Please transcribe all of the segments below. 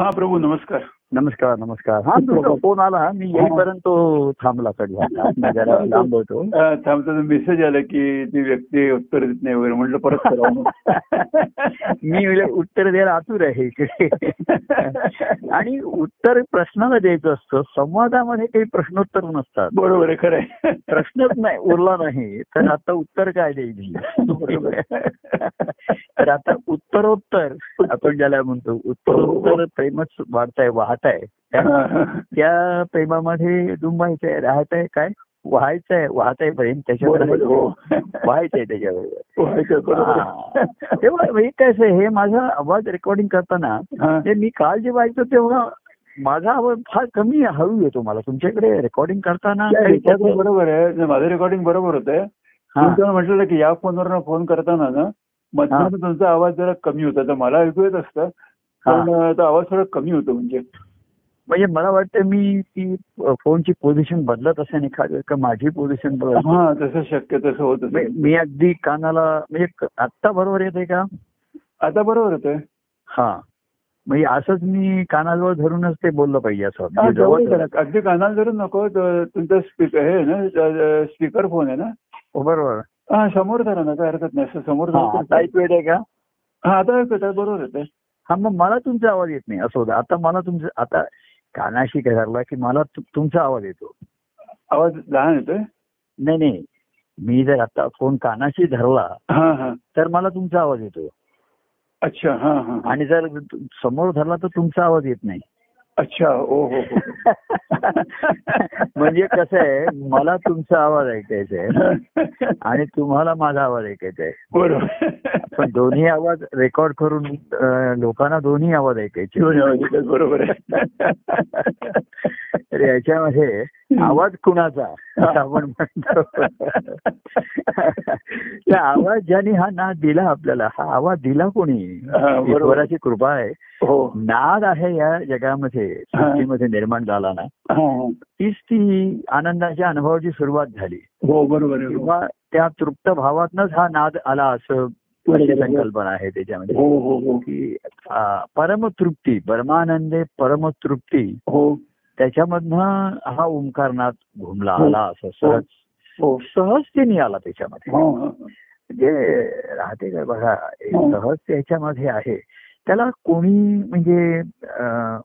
हा प्रभू नमस्कार. नमस्कार नमस्कार. हा तुमचा फोन आला मी येईपर्यंत थांबला जरा लांब होतो अ, थांबता मेसेज आला की ती व्यक्ती उत्तर देत नाही वगैरे म्हटलं परत मी उत्तर द्यायला आतुर आहे इकडे. आणि उत्तर प्रश्नाला द्यायचं असतं संवादामध्ये काही प्रश्नोत्तर नसतात. बरोबर आहे खरं प्रश्नच नाही उरला नाही. तर आता उत्तर काय आहे. तर आता उत्तरोत्तर आपण ज्याला म्हणतो उत्तरोत्तर प्रेमच वाढताय वाहत आहे त्या- प्रेमामध्ये डुंबायचंय. राहत आहे काय? व्हायचंय. वाहत आहे प्रेम. त्याच्यावर व्हायचंय त्याच्याबरोबर हो, आहे. हा. तेव्हा हे कसं हे माझा आवाज रेकॉर्डिंग करताना. ते मी काल जे वाचतो तेव्हा माझा आवाज फार कमी हळू येतो मला. तुमच्याकडे रेकॉर्डिंग करताना बरोबर आहे. माझं रेकॉर्डिंग बरोबर होतंय. हा. तुमचं म्हटलं की या फोनवर फोन करताना ना मधनं तुमचा आवाज जरा कमी होता. तर मला ऐकू येत असतं. पण आवाज थोडा कमी होतो म्हणजे. म्हणजे मला वाटतं मी ती फोनची पोझिशन बदलत असेल एखादं का माझी पोझिशन बदल हा तसं शक्य तसं होत मी अगदी कानाला म्हणजे आत्ता बरोबर येते का? आता बरोबर होतंय हा. म्हणजे असंच मी कानाजवळ धरूनच ते बोललं पाहिजे असं म्हणजे. अगदी कानाला धरून नको तुमचा स्पीकर हे आहे ना स्पीकर फोन आहे ना? हो, बरोबर. हा समोर धरा ना काय हरकत नाही असं समोर हा, आता ऐकू येते का? हा आता येतंय, बरोबर येतंय. हा मग मला तुमचा आवाज येत नाही असं होतं. आता मला तुमचं आता कानाशी काय धरला की मला तुमचा आवाज येतो. आवाज लहान येतोय? नाही नाही. मी जर आता फोन कानाशी धरला हा हा. तर मला तुमचा आवाज येतो. अच्छा हा हा. आणि जर समोर धरला तर तुमचा आवाज येत नाही. अच्छा ओ हो हो. म्हणजे कसं आहे मला तुमचा आवाज ऐकायचा आहे आणि तुम्हाला माझा आवाज ऐकायचा आहे. बरोबर. पण दोन्ही आवाज रेकॉर्ड करून लोकांना दोन्ही आवाज ऐकायचे. बरोबर आहे. तर याच्यामध्ये आवाज कुणाचा? आपण म्हणतो. त्या आवाज ज्याने हा नाद दिला आपल्याला हा आवाज दिला कोणी. ईश्वराची कृपा आहे. नाद आहे या जगामध्ये सृष्टीमध्ये निर्माण झाला ना हा, हा. तीच ती आनंदाच्या अनुभवाची सुरुवात झाली. हो बरोबर हो. किंवा त्या तृप्त भावातनच हा नाद आला असं संकल्पना आहे त्याच्यामध्ये. हो हो हो. की परमतृप्ती परमानंदे परमतृप्ती हो. त्याच्यामधनं हा ओंकारनाथ घुमला हो. आला असं सहज हो. सहजतेने आला त्याच्यामध्ये. हा, हा. म्हणजे राहते काय बघा हो. सहज त्याच्यामध्ये आहे. त्याला कोणी म्हणजे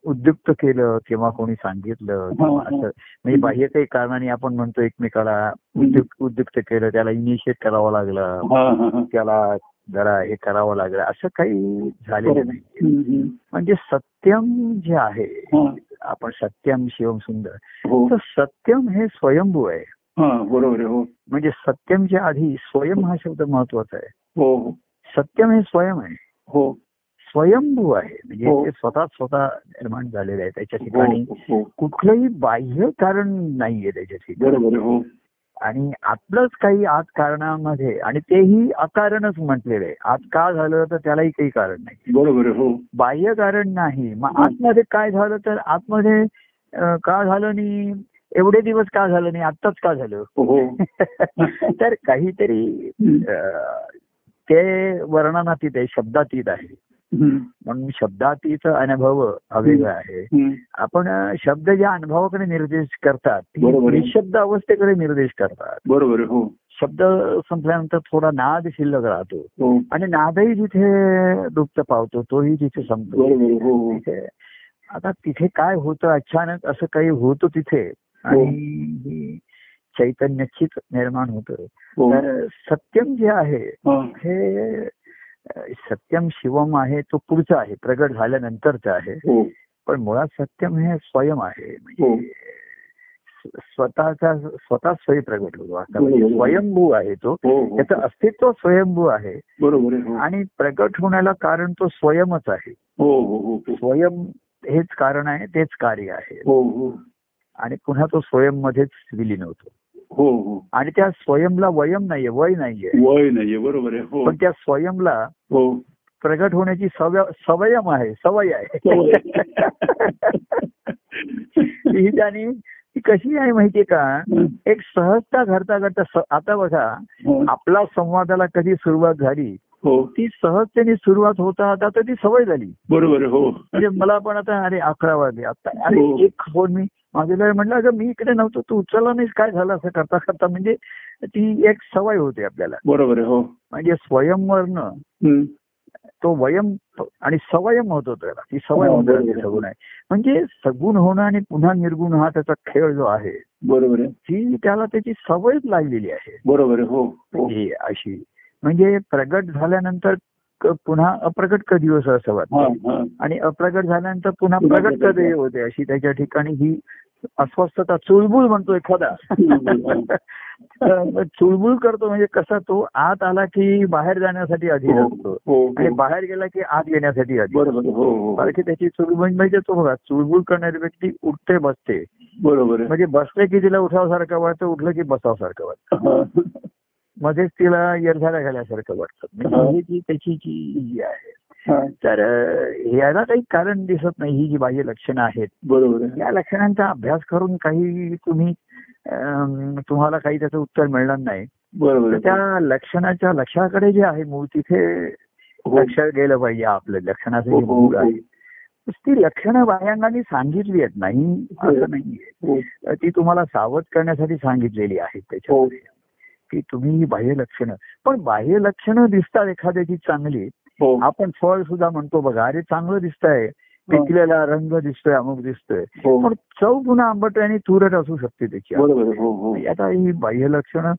उद्युक्त केलं किंवा कोणी सांगितलं किंवा हो. असं म्हणजे बाह्य काही कारणाने आपण म्हणतो एकमेकाला उद्युक्त उद्युक्त केलं त्याला इनिशिएट करावं लागलं हा, हा, हा. त्याला जरा हे करावं लागलं असं काही झालेलं नाही. म्हणजे सत्यम जे आहे हा. आपण सत्यम शिवम सुंदर हो. तर सत्यम हे स्वयंभू आहे. हा बरोबर हो. म्हणजे सत्यमच्या आधी स्वयं हा शब्द महत्त्वाचा आहे. हो हो. सत्यम हे स्वयं आहे. हो. स्वयंभू आहे. म्हणजे हो. ते स्वतः स्वतः निर्माण झालेलं आहे त्याच्या हो ठिकाणी. हो. कुठलंही बाह्य कारण नाहीये त्याच्या ठिकाणी. हो. आणि आपलंच काही आत कारणामध्ये आणि तेही अकारणच म्हटलेलं आहे. आत का झालं तर त्यालाही काही कारण नाही. बरोबर हो. बाह्य कारण नाही. मग आतमध्ये काय झालं तर आतमध्ये का झालं नाही? एवढे दिवस का झालं नाही? आत्ताच का झालं? तर काहीतरी ते वर्णनातीत आहे शब्दातीत आहे. म्हणून शब्दातीत अनुभव हा वेगळा आहे. आपण शब्द ज्या अनुभवाकडे निर्देश करतात. निशब्द अवस्थेकडे निर्देश करतात. बरोबर हो. शब्द संपल्यानंतर थोडा नाद शिल्लक राहतो. हो. आणि नादही जिथे दुप्त पावतो तोही जिथे संपतो. हो तिथे आता तिथे काय होतं अचानक असं काही होतं तिथे. आणि चैतन्यचीच निर्माण होतं. तर सत्यम जे आहे हा. हे सत्यम शिवम आहे तो पुढचा आहे प्रगट झाल्यानंतरचा आहे. हो. पण मुळात सत्यम हे स्वयं आहे हो. म्हणजे स्व- स्वतःचा स्वतः स्वयं प्रगट होतो. आता म्हणजे. स्वयंभू आहे तो. हो हो. त्याचं अस्तित्व स्वयंभू आहे. बरोबर हो. आणि प्रगट होण्याला कारण तो स्वयंच आहे. हो हो हो. हो स्वयं हेच कारण आहे तेच कार्य आहे. हो हो. आणि पुन्हा तो स्वयं मध्येच विलीन होतो. हो हो. आणि त्या स्वयंला वयम नाहीये वय नाहीये. वय नाहीये बरोबर आहे. हो. पण त्या स्वयंला हो. प्रगट होण्याची सवय सवयम आहे सवय आहे. ही त्याने ती कशी आहे माहितीये का? एक सहजता घडता घडता स- आता बघा हो. आपला संवादाला कधी सुरुवात झाली हो. ती सहजतेने सुरुवात होता आता तर ती सवय झाली. बरोबर हो. म्हणजे मला पण आता अरे अकरा वाजले आता अरे. एक फोन मी माझ्या वेळ म्हटलं अगं मी इकडे नव्हतो तू उचलला नाहीस काय झालं असं करता करता? म्हणजे ती एक सवय होते आपल्याला. बरोबर हो. म्हणजे स्वयंवरनं. तो वयम आणि सवयम होतो त्याला. ती सवय हो. जाते सगुण आहे. म्हणजे सगुण होणं आणि पुन्हा निर्गुण हा त्याचा खेळ जो आहे बरोबर ती त्याला त्याची सवयच लागलेली आहे. बरोबर हो. हो. ही अशी. म्हणजे प्रगट झाल्यानंतर पुन्हा अप्रगट कधी असं असं वाटतं? आणि अप्रगट झाल्यानंतर पुन्हा प्रगट कधी होते अशी त्याच्या ठिकाणी ही अस्वस्थता चुळबुळ म्हणतो एखादा. चुळबुळ करतो म्हणजे कसा तो आत आला की बाहेर जाण्यासाठी आधी हो असतो हो आणि बाहेर गेला की आत येण्यासाठी आधी हो हो. की त्याची चुळबुळ म्हणजे तो बघा चुळबुळ करणारी व्यक्ती उठते बसते. बरोबर. म्हणजे बसले की तिला उठावासारखं वाटतं उठलं की बसावसारखं वाटतं. हा. मध्येच तिला येरझाऱ्या घाल्यासारखं वाटतं. हा. म्हणजे ही. जी त्याची जी ही आहे हा. तर याला काही कारण दिसत नाही ही जी बाह्य लक्षणं आहेत. बरोबर या लक्षणांचा अभ्यास करून काही तुम्ही तुम्हाला काही त्याचं उत्तर मिळणार नाही. बरोबर त्या लक्षणाच्या लक्षाकडे जे आहे मूळ तिथे हो. लक्ष गेलं पाहिजे आपलं. लक्षणाचं जे हो, मूळ हो. आहे. ती लक्षणं बाह्यांगाने सांगितली आहेत. नाही. असं नाहीये. ती तुम्हाला सावध करण्यासाठी सांगितलेली आहेत त्याच्यामध्ये. की तुम्ही ही बाह्य लक्षणं पण बाह्य लक्षणं दिसतात एखाद्याची चांगली आपण फळ सुद्धा म्हणतो बघा अरे चांगलं दिसतंय. पिकलेला रंग दिसतोय अमुक दिसतोय. हो. पण चव पुन्हा आंबट आणि तुरट असू शकते त्याची. आहे. हो हो. आता ही बाह्य लक्षणं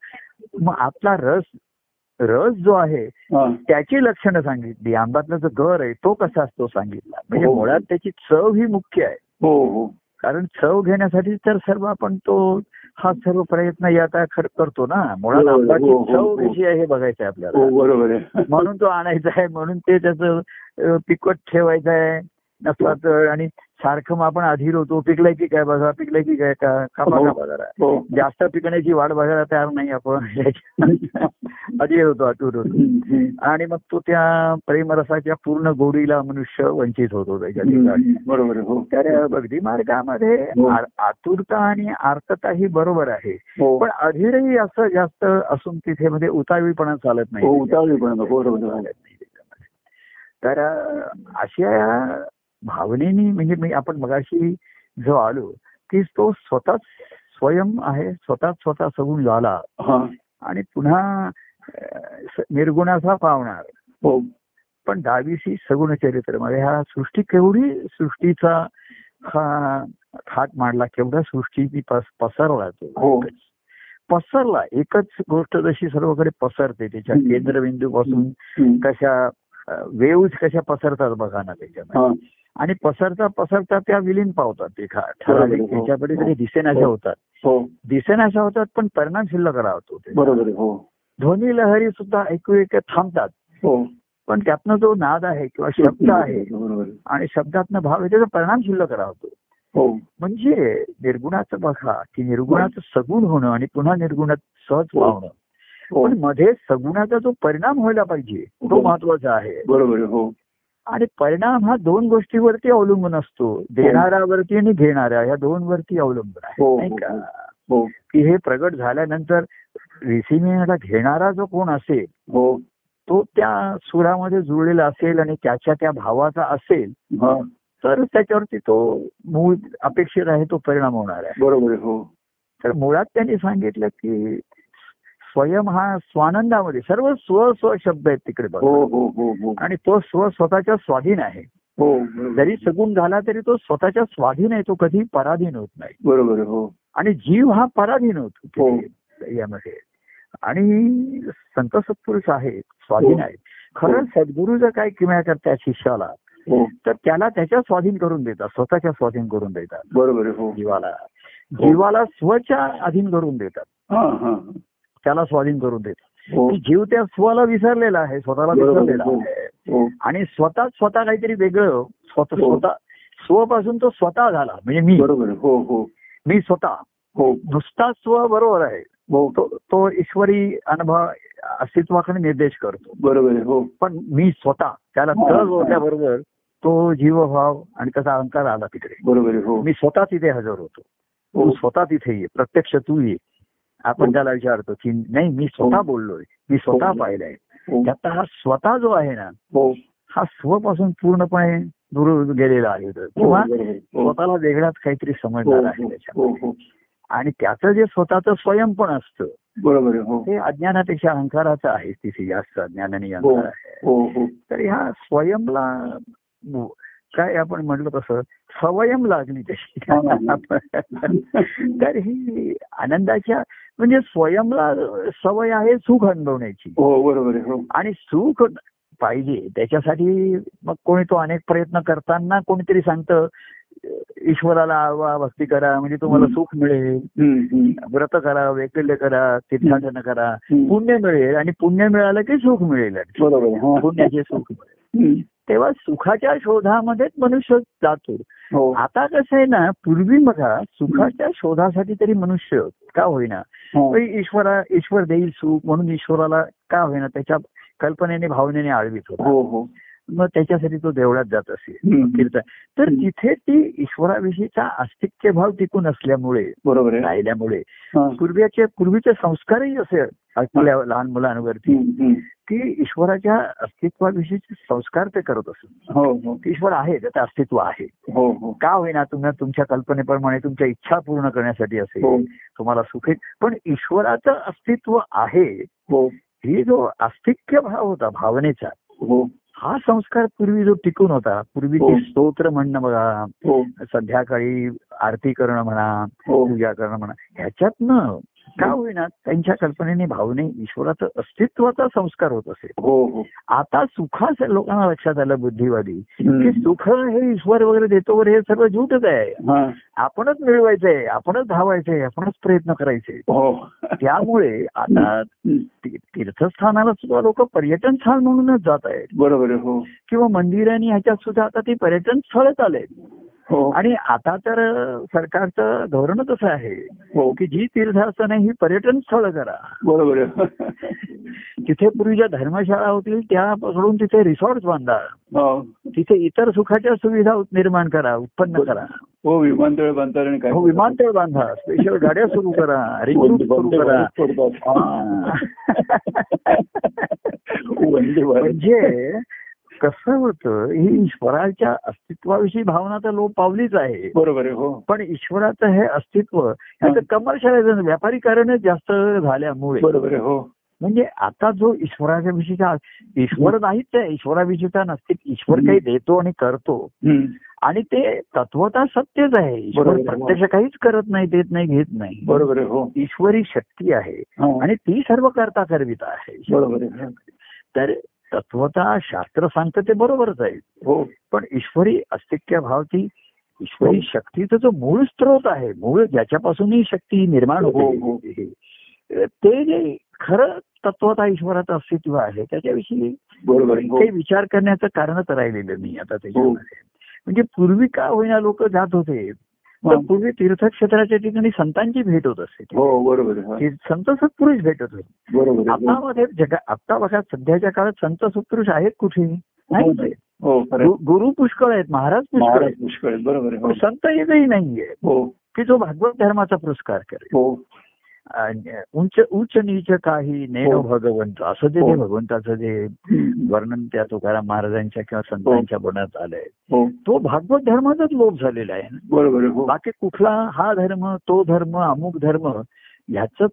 मग आपला रस रस जो आहे हा. त्याची लक्षणं सांगितली. आंब्यातला जो गर आहे तो कसा असतो सांगितला. म्हणजे हो. मुळात त्याची चव ही मुख्य आहे. हो हो. कारण चव घेण्यासाठी तर सर्व आपण तो हा सर्व प्रयत्न यात खर करतो ना. मुळात हो, हो, चव हो. कशी आहे हे बघायचं आहे हो आपल्याला बरोबर आहे. म्हणून तो आणायचा आहे म्हणून ते त्याचं अ, पिकवट ठेवायचं आहे. नसला तर आणि सारखं मग आपण अधीर होतो पिकलाय की काय बघा पिकलाय की काय का कापा हो. कापा जरा हो जास्त पिकण्याची वाट बघायला तयार नाही आपण अधीर होतो अतुर होतो. आणि मग तो त्या प्रेमरसाच्या पूर्ण गोडीला मनुष्य वंचित होतो त्याच्या ठिकाणी. बरोबर हो तर भक्ती मार्गामध्ये आतुरता आणि आर्तता ही बरोबर आहे पण अधीरही असं जास्त असून तिथे मध्ये उतावीपणा चालत नाही हो उतावळी पण बरोबर. चालत नाही. तर अशा भावनेनी म्हणजे मी आपण मगाशी जो आलो की तो स्वतःच स्वयं आहे स्वतःच स्वतः सगुण झाला. आणि पुन्हा निर्गुणाचा पावणार. हो. पण दहावीसी सगुण चरित्रमध्ये हा सृष्टी केवढी सृष्टीचा हा थाट मांडला केवढा सृष्टी पस- पसरला तो. हो. पसरला. एकच गोष्ट जशी सर्वकडे पसरते त्याच्या. केंद्रबिंदू पासून. कशा वेव्ज कशा पसरतात बघा ना त्याच्यामध्ये. आणि पसरता पसरता त्या विलीन पावतात. एका ठराविक हो. त्याच्याकडे तरी दिसेनाशा हो. होतात. हो. दिसेनाशा होतात पण परिणाम शिल्लक राहतो ते. बरोबर हो. ध्वनी लहरी सुद्धा ऐकू एक थांबतात. हो. पण त्यातनं जो नाद आहे किंवा शब्द आहे. आणि शब्दातनं भाव आहे त्याचा परिणाम शिल्लक राहतो. हो. म्हणजे निर्गुणाचं बघा की निर्गुणाचं सगुण होणं आणि पुन्हा निर्गुणात सहज हो. हो. पण मध्ये सगुणाचा जो परिणाम व्हायला पाहिजे तो हो. महत्त्वाचा आहे. बरोबर हो. आणि परिणाम हा दोन गोष्टीवरती अवलंबून असतो. देणाऱ्यावरती आणि घेणाऱ्या ह्या दोन वरती अवलंबून आहे. हो, नाही हो, का? हो की हे प्रगट झाल्यानंतर रिसिव्हिंगला घेणारा जो कोण असेल हो. तो त्या सुरामध्ये जुळलेला असेल आणि त्याच्या त्या भावाचा असेल हा. तर त्याच्यावरती तो मूळ अपेक्षित आहे तो परिणाम होणार आहे. बरोबर हो. तर मुळात त्यांनी सांगितलं की स्वयं हा स्वानंदामध्ये सर्व स्व स्व शब्द आहेत तिकडे बघा. हो हो हो आणि तो स्व स्वतःच्या स्वाधीन आहे. हो. जरी सगुण झाला तरी तो स्वतःच्या स्वाधीन आहे तो कधी पराधीन होत नाही. बरोबर हो. आणि जीव हा पराधीन होतो यामध्ये. आणि संत सत्पुरुष आहे स्वाधीन हो. आहे खरं सद्गुरु जर काय किमया करतात शिष्याला तर त्याला त्याच्या स्वाधीन करून देतात स्वतःच्या स्वाधीन करून देतात. बरोबर हो. जीवाला. जीवाला स्वच्या अधीन करून देतात. त्याला स्वाधीन करून देतात हो. जीव त्या स्वला विसरलेला आहे स्वतःला विसरलेला हो. आहे. हो. आणि स्वतः स्वतः काहीतरी वेगळं स्वतः. स्वतः स्वपासून तो स्वतः झाला म्हणजे मी. बरोबर हो हो. मी स्वतः. हो. नुसता स्व बरोबर आहे. तो तो ईश्वरी अनुभव अस्तित्वाकडे निर्देश करतो. बरोबर हो. पण मी स्वतः त्याला हा. तळ जोडल्याबरोबर तो जीवभाव आणि त्याचा अहंकार आला तिकडे. बरोबर हो. मी स्वतः तिथे हजर होतो. तू हो स्वतः तिथे ये प्रत्यक्ष तू ये. आपण हो. त्याला विचारतो की नाही मी स्वतः हो. बोललोय मी स्वतः हो. पाहिलंय हो त्यातला हा स्वतः जो आहे ना हो हा स्वपासून पूर्णपणे दूर गेलेला आहे हो, किंवा. हो. स्वतःला वेगळाच काहीतरी हो, समजणार आहे हो, त्याच्या हो, हो. आणि त्याचं जे स्वतःचं स्वयं पण असतं बरोबर हो ते अज्ञानापेक्षा अहंकाराचं आहे तिथे जास्त अज्ञान आणि हो अहंकार आहे हो हो तर ह्या स्वयंला काय आपण म्हटलं तसं सवयम लागली हा, हा. तशी तर ही आनंदाच्या म्हणजे स्वयंला सवय आहे सुख अनुभवण्याची हो बरोबर हो आणि सुख पाहिजे त्याच्यासाठी मग कोणी तो अनेक प्रयत्न करताना कोणीतरी सांगतं ईश्वराला आवा भक्ती करा म्हणजे तुम्हाला. सुख मिळेल व्रत करा वैकल्य करा तीर्थाटन करा. पुण्य मिळेल आणि पुण्य मिळालं की सुख मिळेल हो. पुण्याचे सुख मिळेल. तेव्हा सुखाच्या शोधामध्येच मनुष्य जातो. हो. आता कसं आहे ना पूर्वी बघा सुखाच्या शोधासाठी तरी मनुष्य का होईना? हो. ईश्वरा ईश्वर देईल सुख म्हणून ईश्वराला का होईना? त्याच्या कल्पनेने भावनेने आळवीत होता. हो. मग त्याच्यासाठी तो देवळात जात असेल हम्म. कीर्तन तर. तिथे ती ईश्वराविषयीचा अस्तित्व भाव टिकून असल्यामुळे बरोबर राहिल्यामुळे. पूर्वीचे पूर्वीचे संस्कारही असे आपल्या लहान मुलांवरती. की ईश्वराच्या अस्तित्वाविषयीचे संस्कार ते करत असत. हो हो. ईश्वर आहे त्याचं अस्तित्व आहे. हो का होईना तुम्ही तुमच्या कल्पनेप्रमाणे तुमच्या इच्छा पूर्ण करण्यासाठी असेल तुम्हाला सुखे पण ईश्वराचं अस्तित्व आहे. हो. ही जो अस्तिक्य भाव होता भावनेचा हो हा संस्कार पूर्वी जो टिकून होता पूर्वी हो. ते स्तोत्र म्हणणं बघा हो. संध्याकाळी आरती करणं म्हणा हो. पूजा करणं म्हणा ह्याच्यातनं का होईना त्यांच्या कल्पनेने भावने ईश्वराचं अस्तित्वाचा संस्कार होत असेल हो हो. आता सुखाच लोकांना लक्षात आलं बुद्धिवादी की. सुख हे ईश्वर वगैरे देतो वगैरे हे सर्व झूटच आहे. हा. आपणच मिळवायचंय आपणच धावायचंय आपणच प्रयत्न करायचे हो. त्यामुळे आता तीर्थस्थानाला सुद्धा लोक पर्यटन स्थळ म्हणूनच जात आहेत. बरोबर हो. किंवा मंदिरांनी ह्याच्यात सुद्धा आता ती पर्यटन स्थळच आले हो. आणि आता तर सरकारचं धोरणच असं आहे हो. की जी तीर्थस्थानं ही पर्यटन स्थळ करा. बरोबर तिथे पूर्वी ज्या धर्मशाळा होतील त्या पकडून तिथे रिसॉर्ट बांधा. तिथे इतर सुखाच्या सुविधा निर्माण करा उत्पन्न करा. हो विमानतळ बांधतात आणि काय हो विमानतळ बांधा. स्पेशल गाड्या सुरू करा. रिंग रोड सुरू करा. म्हणजे कसं होतं ही ईश्वराच्या अस्तित्वाविषयी भावना तर लोप पावलीच आहे. बरोबर आहे हो. पण ईश्वराचं हे अस्तित्व ह्याचं कमर्शियलायझेशन व्यापारीकरणच जास्त झाल्यामुळे बरोबर हो. म्हणजे आता जो ईश्वराच्या विषयीचा ईश्वर नाहीच आहे ईश्वराविषयीचा नसते. ईश्वर काही देतो आणि करतो. आणि ते तत्वता सत्यच आहे. ईश्वर. प्रत्यक्ष काहीच करत नाही देत नाही घेत नाही. बरोबर हो. ईश्वरी शक्ती आहे. हा. आणि ती सर्व करता करविता आहे. बरोबर तर तत्वता शास्त्र सांगतं ते बरोबरच आहे. हो. पण ईश्वरी अस्तिक्य भाव ती ईश्वरी शक्तीचा जो मूळ स्त्रोत आहे मूळ ज्याच्यापासून ही शक्ती निर्माण हो, होते हो. ते जे खरं तत्वता ईश्वराचं अस्तित्व आहे. त्याच्याविषयी हो. काही विचार करण्याचं कारणच राहिलेलं नाही आता त्याच्यामध्ये. म्हणजे पूर्वी का होईना लोक जात होते? हा. पूर्वी तीर्थक्षेत्राच्या ठिकाणी संतांची भेट होत असते हो बरोबर हा. संत सत्पुरुष भेटत होते. आता मध्ये जगा आता बघा सध्याच्या काळात संत सत्पुरुष आहेत कुठे? नाही हो. हो गुरु पुष्कळ आहेत महाराज पुष्कळ पुष्कळ आहेत. बरोबर हो. संत एकही नाहीये. हो. की जो भागवत धर्माचा पुरस्कार करेल. हो. उंच उच्च नीच काही हो. भगवंत असं. जे भगवंताचं जे वर्णन त्या तुकाराम महाराजांच्या किंवा संतांच्या बनत आलंय तो भागवत धर्माचाच लोप झालेला आहे. बरोबर बाकी कुठला हा धर्म तो धर्म अमुक धर्म ह्याच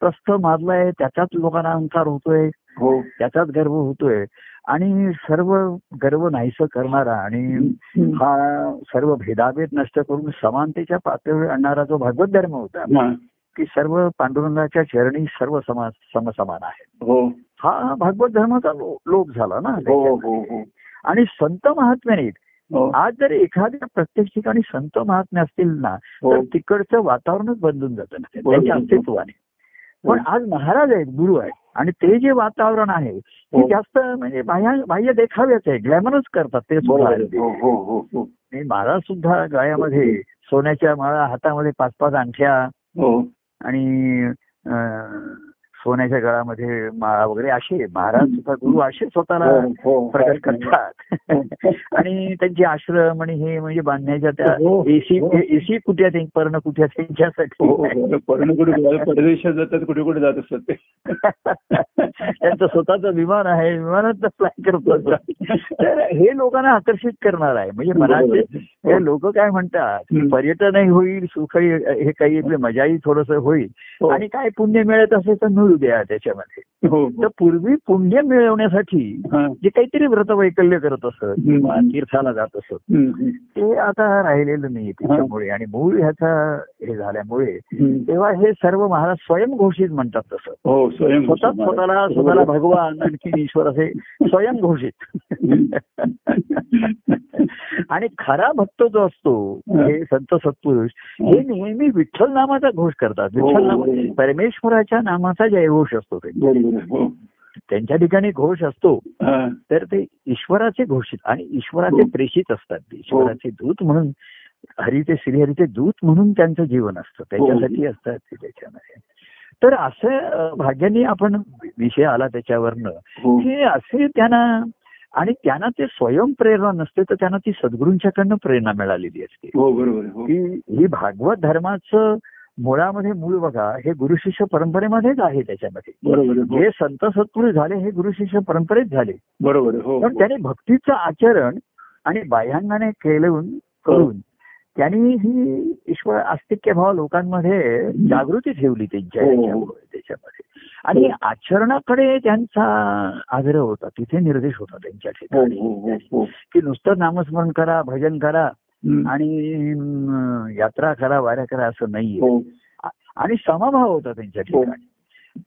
प्रस्थ मारलाय त्याच्यात लोकांना अहंकार होतोय हो त्याचाच गर्व होतोय आणि सर्व गर्व नाहीसं करणारा आणि. हा सर्व भेदाभेद नष्ट करून समानतेच्या पातळीवर आणणारा जो भागवत धर्म होता. की सर्व पांडुरंगाच्या चरणी सर्व समा समसमान आहे हो. हा भागवत धर्माचा लोप झाला ना हो. हो आणि संत महात्म्याने आज जर एखाद्या प्रत्येक ठिकाणी संत महात्मे असतील ना. तर तिकडचं वातावरणच बदलून जातं ना. बरोबर. त्याच्या अस्तित्वाने. पण आज महाराज आहेत गुरु आहेत. आणि ते जे वातावरण आहे ते. जास्त म्हणजे बाह्य बाह्य देखाव्याच आहे ग्लॅमरच करतात ते सुद्धा महाराज सुद्धा गळ्यामध्ये सोन्याच्या माळा हातामध्ये पाच पाच अंगठ्या आणि सोन्याच्या गळामध्ये माळा वगैरे असे महाराज सुद्धा गुरु असे स्वतःला हो, हो. प्रकट करतात आणि त्यांचे आश्रम आणि हे म्हणजे बांधण्याच्या त्या एसी. एसी कुठ्या ते पर्ण कुठ्या हो, त्यांच्यासाठी हो. पर्ण कुठे कुठे परदेशात जातात कुठे कुठे जात असतात ते त्यांचं स्वतःचं विमान आहे विमानात फ्लाय करतात तर हे लोकांना आकर्षित करणार आहे म्हणजे मनाचे हे लोक काय म्हणतात. पर्यटनही होईल सुखही हे काही मजाही थोडस होईल. आणि काय पुण्य मिळत असेल तर द्या त्याच्यामध्ये. तर पूर्वी पुण्य मिळवण्यासाठी हा. जे काहीतरी व्रत वैकल्य करत असत. किंवा तीर्थाला जात असत. ते आता राहिलेलं नाही त्याच्यामुळे. आणि मूळ ह्याचा हे झाल्यामुळे. तेव्हा हे सर्व महाराज स्वयंघोषित म्हणतात तसं. हो स्वतः स्वतःला स्वतःला भगवान आणखी ईश्वर असे स्वयंघोषित आणि खरा भक्त जो असतो हे. संत सत्पुरुष हे नेहमी विठ्ठल नामाचा घोष करतात. विठ्ठल नाम हो. परमेश्वराच्या नामाचा जयघोष असतो ते. बरोबर. हो. त्यांच्या ठिकाणी घोष असतो. हा. तर ते ईश्वराचे घोषित आणि ईश्वराचे हो. प्रेषित असतात. ते ईश्वराचे दूत म्हणून हरिते श्रीहरीचे दूत म्हणून त्यांचं जीवन असतं. त्याच्यासाठी असतात ते त्याच्यामध्ये. तर असं भाग्याने आपण विषय आला त्याच्यावरनं. हो. की असे त्यांना आणि त्यांना ते स्वयंप्रेरणा नसते तर त्यांना ती सद्गुरूंच्याकडनं प्रेरणा मिळालेली असते. हो. हो. की ही भागवत धर्माचं मुळामध्ये मूळ बघा हे गुरु शिष्य परंपरेमध्येच आहे त्याच्यामध्ये बरोबर. हो. जे संत सत्पुरुष झाले हे गुरु शिष्य परंपरेत झाले बरोबर आहे. हो पण त्याने भक्तीचं आचरण आणि बाह्यांगाने केलं करून त्यांनी ही ईश्वर आस्तिक्य भाव लोकांमध्ये जागृती ठेवली त्यांच्या हो, हो. त्याच्यामध्ये आणि आचरणाकडे त्यांचा आग्रह होता तिथे निर्देश होता त्यांच्या हो ठिकाणी हो हो हो की नुसतं नामस्मरण करा भजन करा. आणि यात्रा करा वाऱ्या करा असं नाहीये. हो. आणि समभाव होता त्यांच्या हो. ठिकाणी.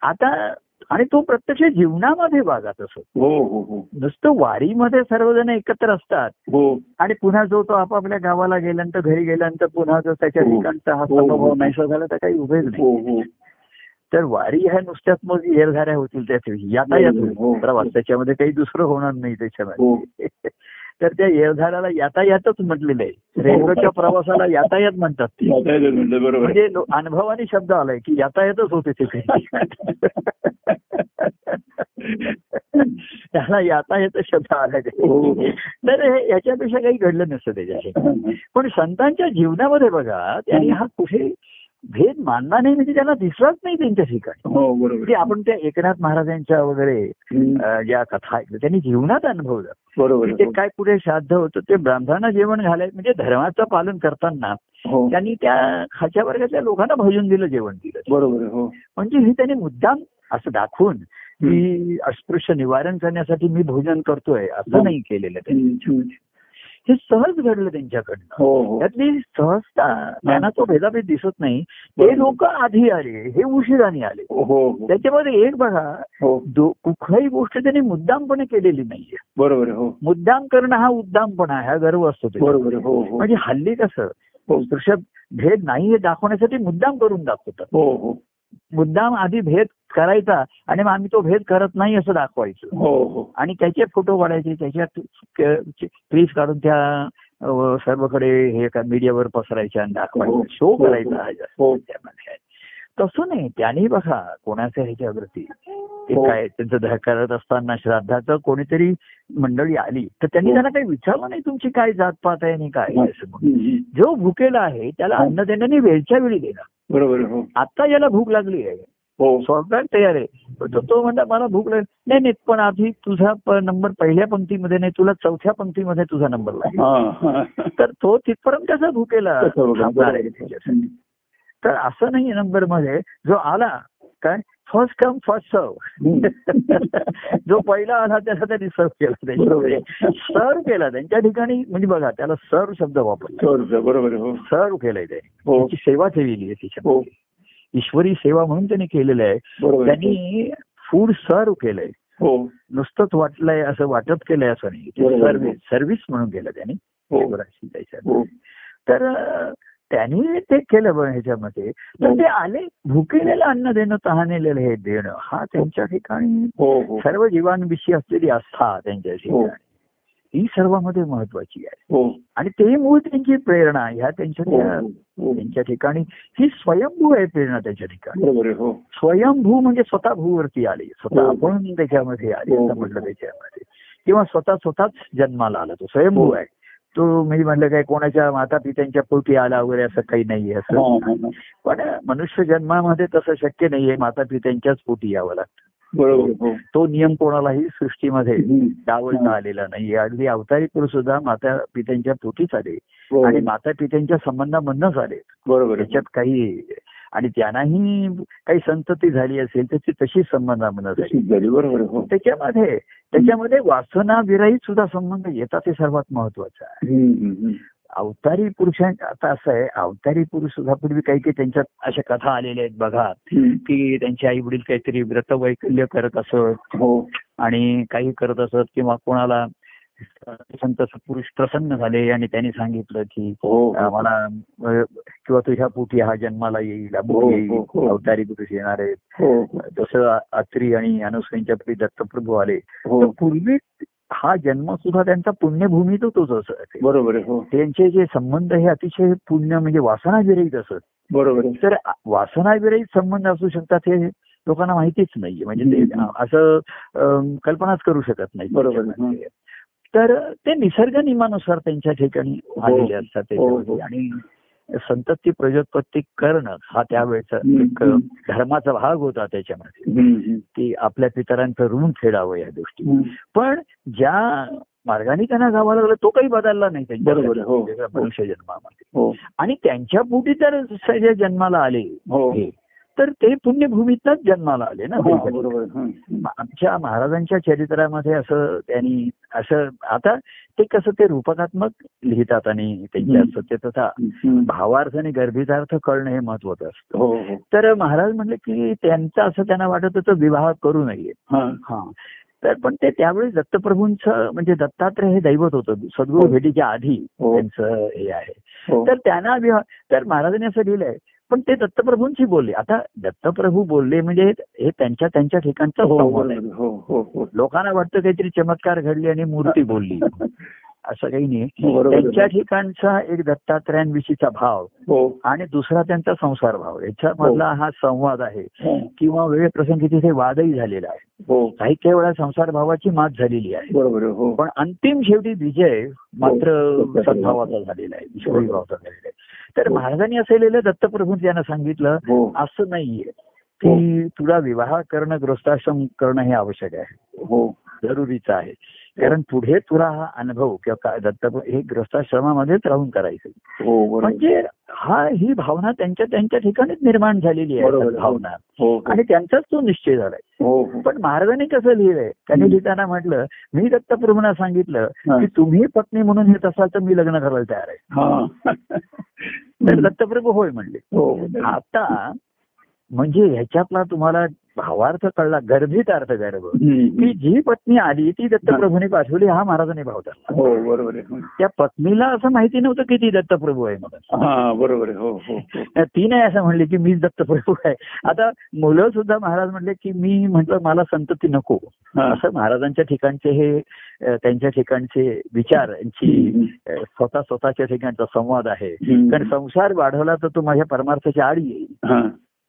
आता आणि तो प्रत्यक्ष जीवनामध्ये बागात असो हो नुसतं वारीमध्ये सर्वजण एकत्र असतात. हो. आणि पुन्हा जो तो आपापल्या गावाला गेल्यानंतर घरी गेल्यानंतर पुन्हा जर त्याच्या. ठिकाणचा हा. समभाव नाहीसा झाला तर काही उभेच नाही. तर वारी ह्या नुसत्याच मग येरझाऱ्या होतील त्याच यातायात. होईल प्रवास त्याच्यामध्ये काही दुसरं होणार नाही. त्याच्यामध्ये. तर त्या येरझाऱ्याला यातायातच म्हटलेलं आहे रेल्वेच्या प्रवासाला यातायात म्हणतात ते. म्हणजे अनुभवाने शब्द आलाय की यातायातच होते तिथे त्याला यातायात शब्द आलाय हो. ते. तर हे- याच्यापेक्षा काही घडलं नसतं त्याच्याशी पण संतांच्या जीवनामध्ये बघा त्यांनी हा कुठे भेद मानला नाही म्हणजे त्यांना दिसलाच नाही त्यांच्या ठिकाणी. हो बरोबर. म्हणजे आपण त्या एकनाथ महाराजांच्या वगैरे ज्या कथा ऐकल्या त्यांनी जीवनात अनुभवलं. बरोबर आहे. ते काय पुढे श्राद्ध होतं ते ब्राह्मणांना जेवण घालायचं म्हणजे धर्माचं पालन करताना हो. त्यांनी त्या खालच्या वर्गातल्या लोकांना भजन दिलं जेवण दिलं. बरोबर. हो. म्हणजे हे त्यांनी मुद्दाम असं दाखवून की अस्पृश्य निवारण करण्यासाठी मी भोजन करतोय असं नाही केलेलं त्यांनी. हे सहज घडलं त्यांच्याकडनं. हो हो. त्यातली सहजता त्यांना तो भेदाभेद दिसत नाही. हे लोक आधी आले हे उशिराने आले. हो त्याच्यामध्ये एक बघा हो. दो- कुठल्याही गोष्ट त्यांनी मुद्दामपणे केलेली नाहीये. बरोबर. हो. मुद्दाम करणं हा उद्दामपणा आहे, हा गर्व असतो. बरोबर म्हणजे हल्ली कसं भेद नाही हे दाखवण्यासाठी मुद्दाम करून दाखवतात. हो हो. मुद्दाम आधी भेद करायचा आणि मग आम्ही तो भेद करत नाही असं दाखवायचं हो हो आणि त्याचे फोटो काढायचे त्याच्यात क्लिप काढून त्या सर्वकडे हे का मीडियावर पसरायचे आणि दाखवायचे हो. शो. करायचा तसं नाही त्यांनी बघा कोणाच्या ह्याच्यावरती ते हो. काय त्यांचं करत असताना श्राद्धाचं कोणीतरी मंडळी आली तर त्यांनी. त्यांना काही विचारलं नाही तुमची काय जातपात आहे आणि काय असं. जो भुकेला आहे त्याला. अन्न देण्याने वेळच्या वेळी देणार बरोबर. हो. आता याला भूक लागली आहे. हो. तयार आहे. पण तो- तो म्हणता मला भूक लागली. नाही नाही पण आधी तुझा नंबर पहिल्या पंक्तीमध्ये नाही तुला चौथ्या पंक्तीमध्ये तुझा नंबर लागेल. तर तो तिथपर्यंत कसा भुकेला. तर असं नाही नंबरमध्ये जो आला काय फर्स्ट कम फर्स्ट सर्व. जो पहिला आला त्याला त्यांनी सर्व केला त्याच्यामध्ये सर्व केला. त्यांच्या ठिकाणी म्हणजे बघा त्याला सर्व शब्द वापरला. बरोबर. हो. सर्व केलंय त्याने हो. त्याची सेवा ठेवली आहे हो. त्याच्यामध्ये ईश्वरी सेवा म्हणून त्यांनी केलेलं आहे. त्यांनी फूड सर्व केलंय. हो. नुसतंच वाटलंय असं वाटप केलंय असं नाही. सर्व्हिस सर्व्हिस म्हणून केलं त्यांनी. हो. हो. तर त्यांनी ते केलं ह्याच्यामध्ये. तर ते आले भुकेलेलं अन्न देणं तहानेलेलं हे देणं हा त्यांच्या ठिकाणी हो हो. सर्व जीवांविषयी असलेली आस्था त्यांच्या हो. ठिकाणी. ही सर्वांमध्ये महत्वाची आहे. हो. आणि ते मूळ त्यांची प्रेरणा ह्या त्यांच्या हो त्या- हो. त्यांच्या ठिकाणी ही स्वयंभू आहे प्रेरणा त्यांच्या ठिकाणी. हो. स्वयंभू म्हणजे स्वतः भूवरती आले. स्वतः हो. आपण त्याच्यामध्ये आले हो. असं म्हटलं त्याच्यामध्ये. किंवा स्वतः स्वतःच जन्माला आला तो स्वयंभू हो. आहे. तो मी म्हटलं काय कोणाच्या माता पित्यांच्या पोटी आला वगैरे असं काही नाहीये हा, असं. हा, हा. पण मनुष्य जन्मामध्ये तसं शक्य नाहीये माता पित्यांच्याच पोटी यावं लागतं. बरोबर हो. तो नियम कोणालाही सृष्टीमध्ये. डावलता आलेला नाहीये अगदी अवतारी पुरुष सुद्धा माता पित्यांच्या पोटीच आले. हो. आणि माता पित्यांच्या संबंधामधनच आले. बरोबर त्याच्यात काही आणि त्यांनाही काही संतती झाली असेल त्याची तशी संबंधामध्ये हो त्याच्यामध्ये त्याच्यामध्ये वासना विरहित सुद्धा संबंध येतात हे सर्वात महत्वाचं आहे. अवतारी पुरुषां आता असं आहे अवतारी पुरुष सुद्धा पूर्वी काही काही त्यांच्यात अशा कथा आलेल्या आहेत बघा. की त्यांचे आई वडील काहीतरी व्रतवैकल्य करत असत हो आणि काही करत असत किंवा कोणाला संत पुरुष प्रसन्न झाले आणि त्यांनी सांगितलं की हो आम्हाला अ, किंवा तुझ्या पोटी हा जन्माला येईल हो, येईल हो, हो. अवतारी पुरुष येणार आहेत. हो. जसं अत्री आणि अनुसयांच्या पोटी दत्तप्रभू आले हो. तर पूर्वी हा जन्म सुद्धा त्यांचा पुण्यभूमीतच होत असत. बरोबर हो. त्यांचे जे संबंध हे अतिशय पुण्य म्हणजे वासनाविरहित असत. बरोबर तर वासनाविरहित संबंध असू शकतात हे लोकांना माहितीच नाहीये. म्हणजे ते. असं कल्पनाच करू शकत नाही बरोबर. तर ते निसर्ग नियमानुसार त्यांच्या ठिकाणी आलेले असतात हो, हो. आणि संतती प्रजोत्पत्ती करणं हा त्यावेळेचा. एक धर्माचा भाग होता त्याच्यामध्ये. की आपल्या पितरांचं ऋण फेडावं या गोष्टी. पण ज्या मार्गाने त्यांना जावं लागलं तो काही बदलला नाही हो. त्यांच्या मनुष्य जन्मामध्ये हो आणि त्यांच्या पोटी तर जन्माला आले हो हे, तर ते पुण्यभूमीतच जन्माला आले ना. आमच्या महाराजांच्या चरित्रामध्ये असं त्यांनी असं आता ते कसं ते रूपकात्मक लिहितात आणि त्यांच्या हम्म. भावार्थ आणि गर्भितार्थ कळणं हे महत्वाचं असतं. हो हो. तर महाराज म्हणले की त्यांचं असं त्यांना वाटत होतं विवाह करू नये. हा. हा. तर पण ते त्यावेळी दत्तप्रभूंचं म्हणजे दत्तात्रय हे दैवत होतं. सद्गुरू. भेटीच्या आधी हो. त्यांचं हे आहे. तर त्यांना विवाह तर महाराजांनी असं लिहिलंय पण ते दत्तप्रभूंशी बोलले. आता दत्तप्रभू बोलले म्हणजे हे त्यांच्या त्यांच्या ठिकाणचा हो आहे. हो हो हो. लोकांना वाटतं काहीतरी चमत्कार घडले आणि मूर्ती बोलली. असं काही नाही. त्यांच्या ठिकाणचा एक दत्तात्रयांविषयीचा भाव हो. आणि दुसरा त्यांचा संसार भाव. याच्यामधला हा. संवाद आहे. हो. किंवा वेळ प्रसंगी तिथे वादही झालेला आहे. हो. काही काही वेळा संसार भावाची मात झालेली आहे. हो. पण अंतिम शेवटी विजय मात्र हो. सद्भावाचा झालेला आहे. ईश्वरी भावाचा झालेला आहे. तर महाराजांनी असं लिहिलं दत्तप्रभू त्यांना सांगितलं हो. असं नाहीये. की तुला विवाह करणं गृहस्थाश्रम करणं हे आवश्यक आहे. हो. जरुरीचं आहे. कारण पुढे तुला हा अनुभव किंवा काय दत्त हे गृहस्थाश्रमामध्येच राहून करायचं. हो म्हणजे हा ही भावना त्यांच्या त्यांच्या ठिकाणीच निर्माण झालेली. आहे भावना. हो आणि त्यांचाच तो निश्चय झालाय. हो हो. पण महाराजांनी कसं लिहिलंय? त्यांनी लिहिताना म्हटलं मी दत्तप्रभूंना सांगितलं हा. की तुम्ही पत्नी म्हणून येत असाल तर मी लग्न करायला तयार आहे. हा. तर दत्तप्रभू होय म्हणले. हो आता म्हणजे ह्याच्यातला तुम्हाला भावार्थ कळला गर्भित अर्थ गर्भ. की जी पत्नी आली ती दत्तप्रभूने पाठवली हा महाराजांनी भाव हो बरोबर त्या पत्नीला असं माहिती नव्हतं की ती दत्तप्रभू आहे म्हणून. हा बरोबर हो हो हो. ती नाही असं म्हणली की मीच दत्तप्रभू आहे. आता मुलं सुद्धा महाराज म्हणले की मी म्हंटल मला संतती नको. असं महाराजांच्या ठिकाणचे हे त्यांच्या ठिकाणचे विचार यांची अ, स्वतः स्वतःच्या ठिकाणचा संवाद आहे. कारण संसार वाढवला तर तो माझ्या परमार्थाच्या आडी येईल.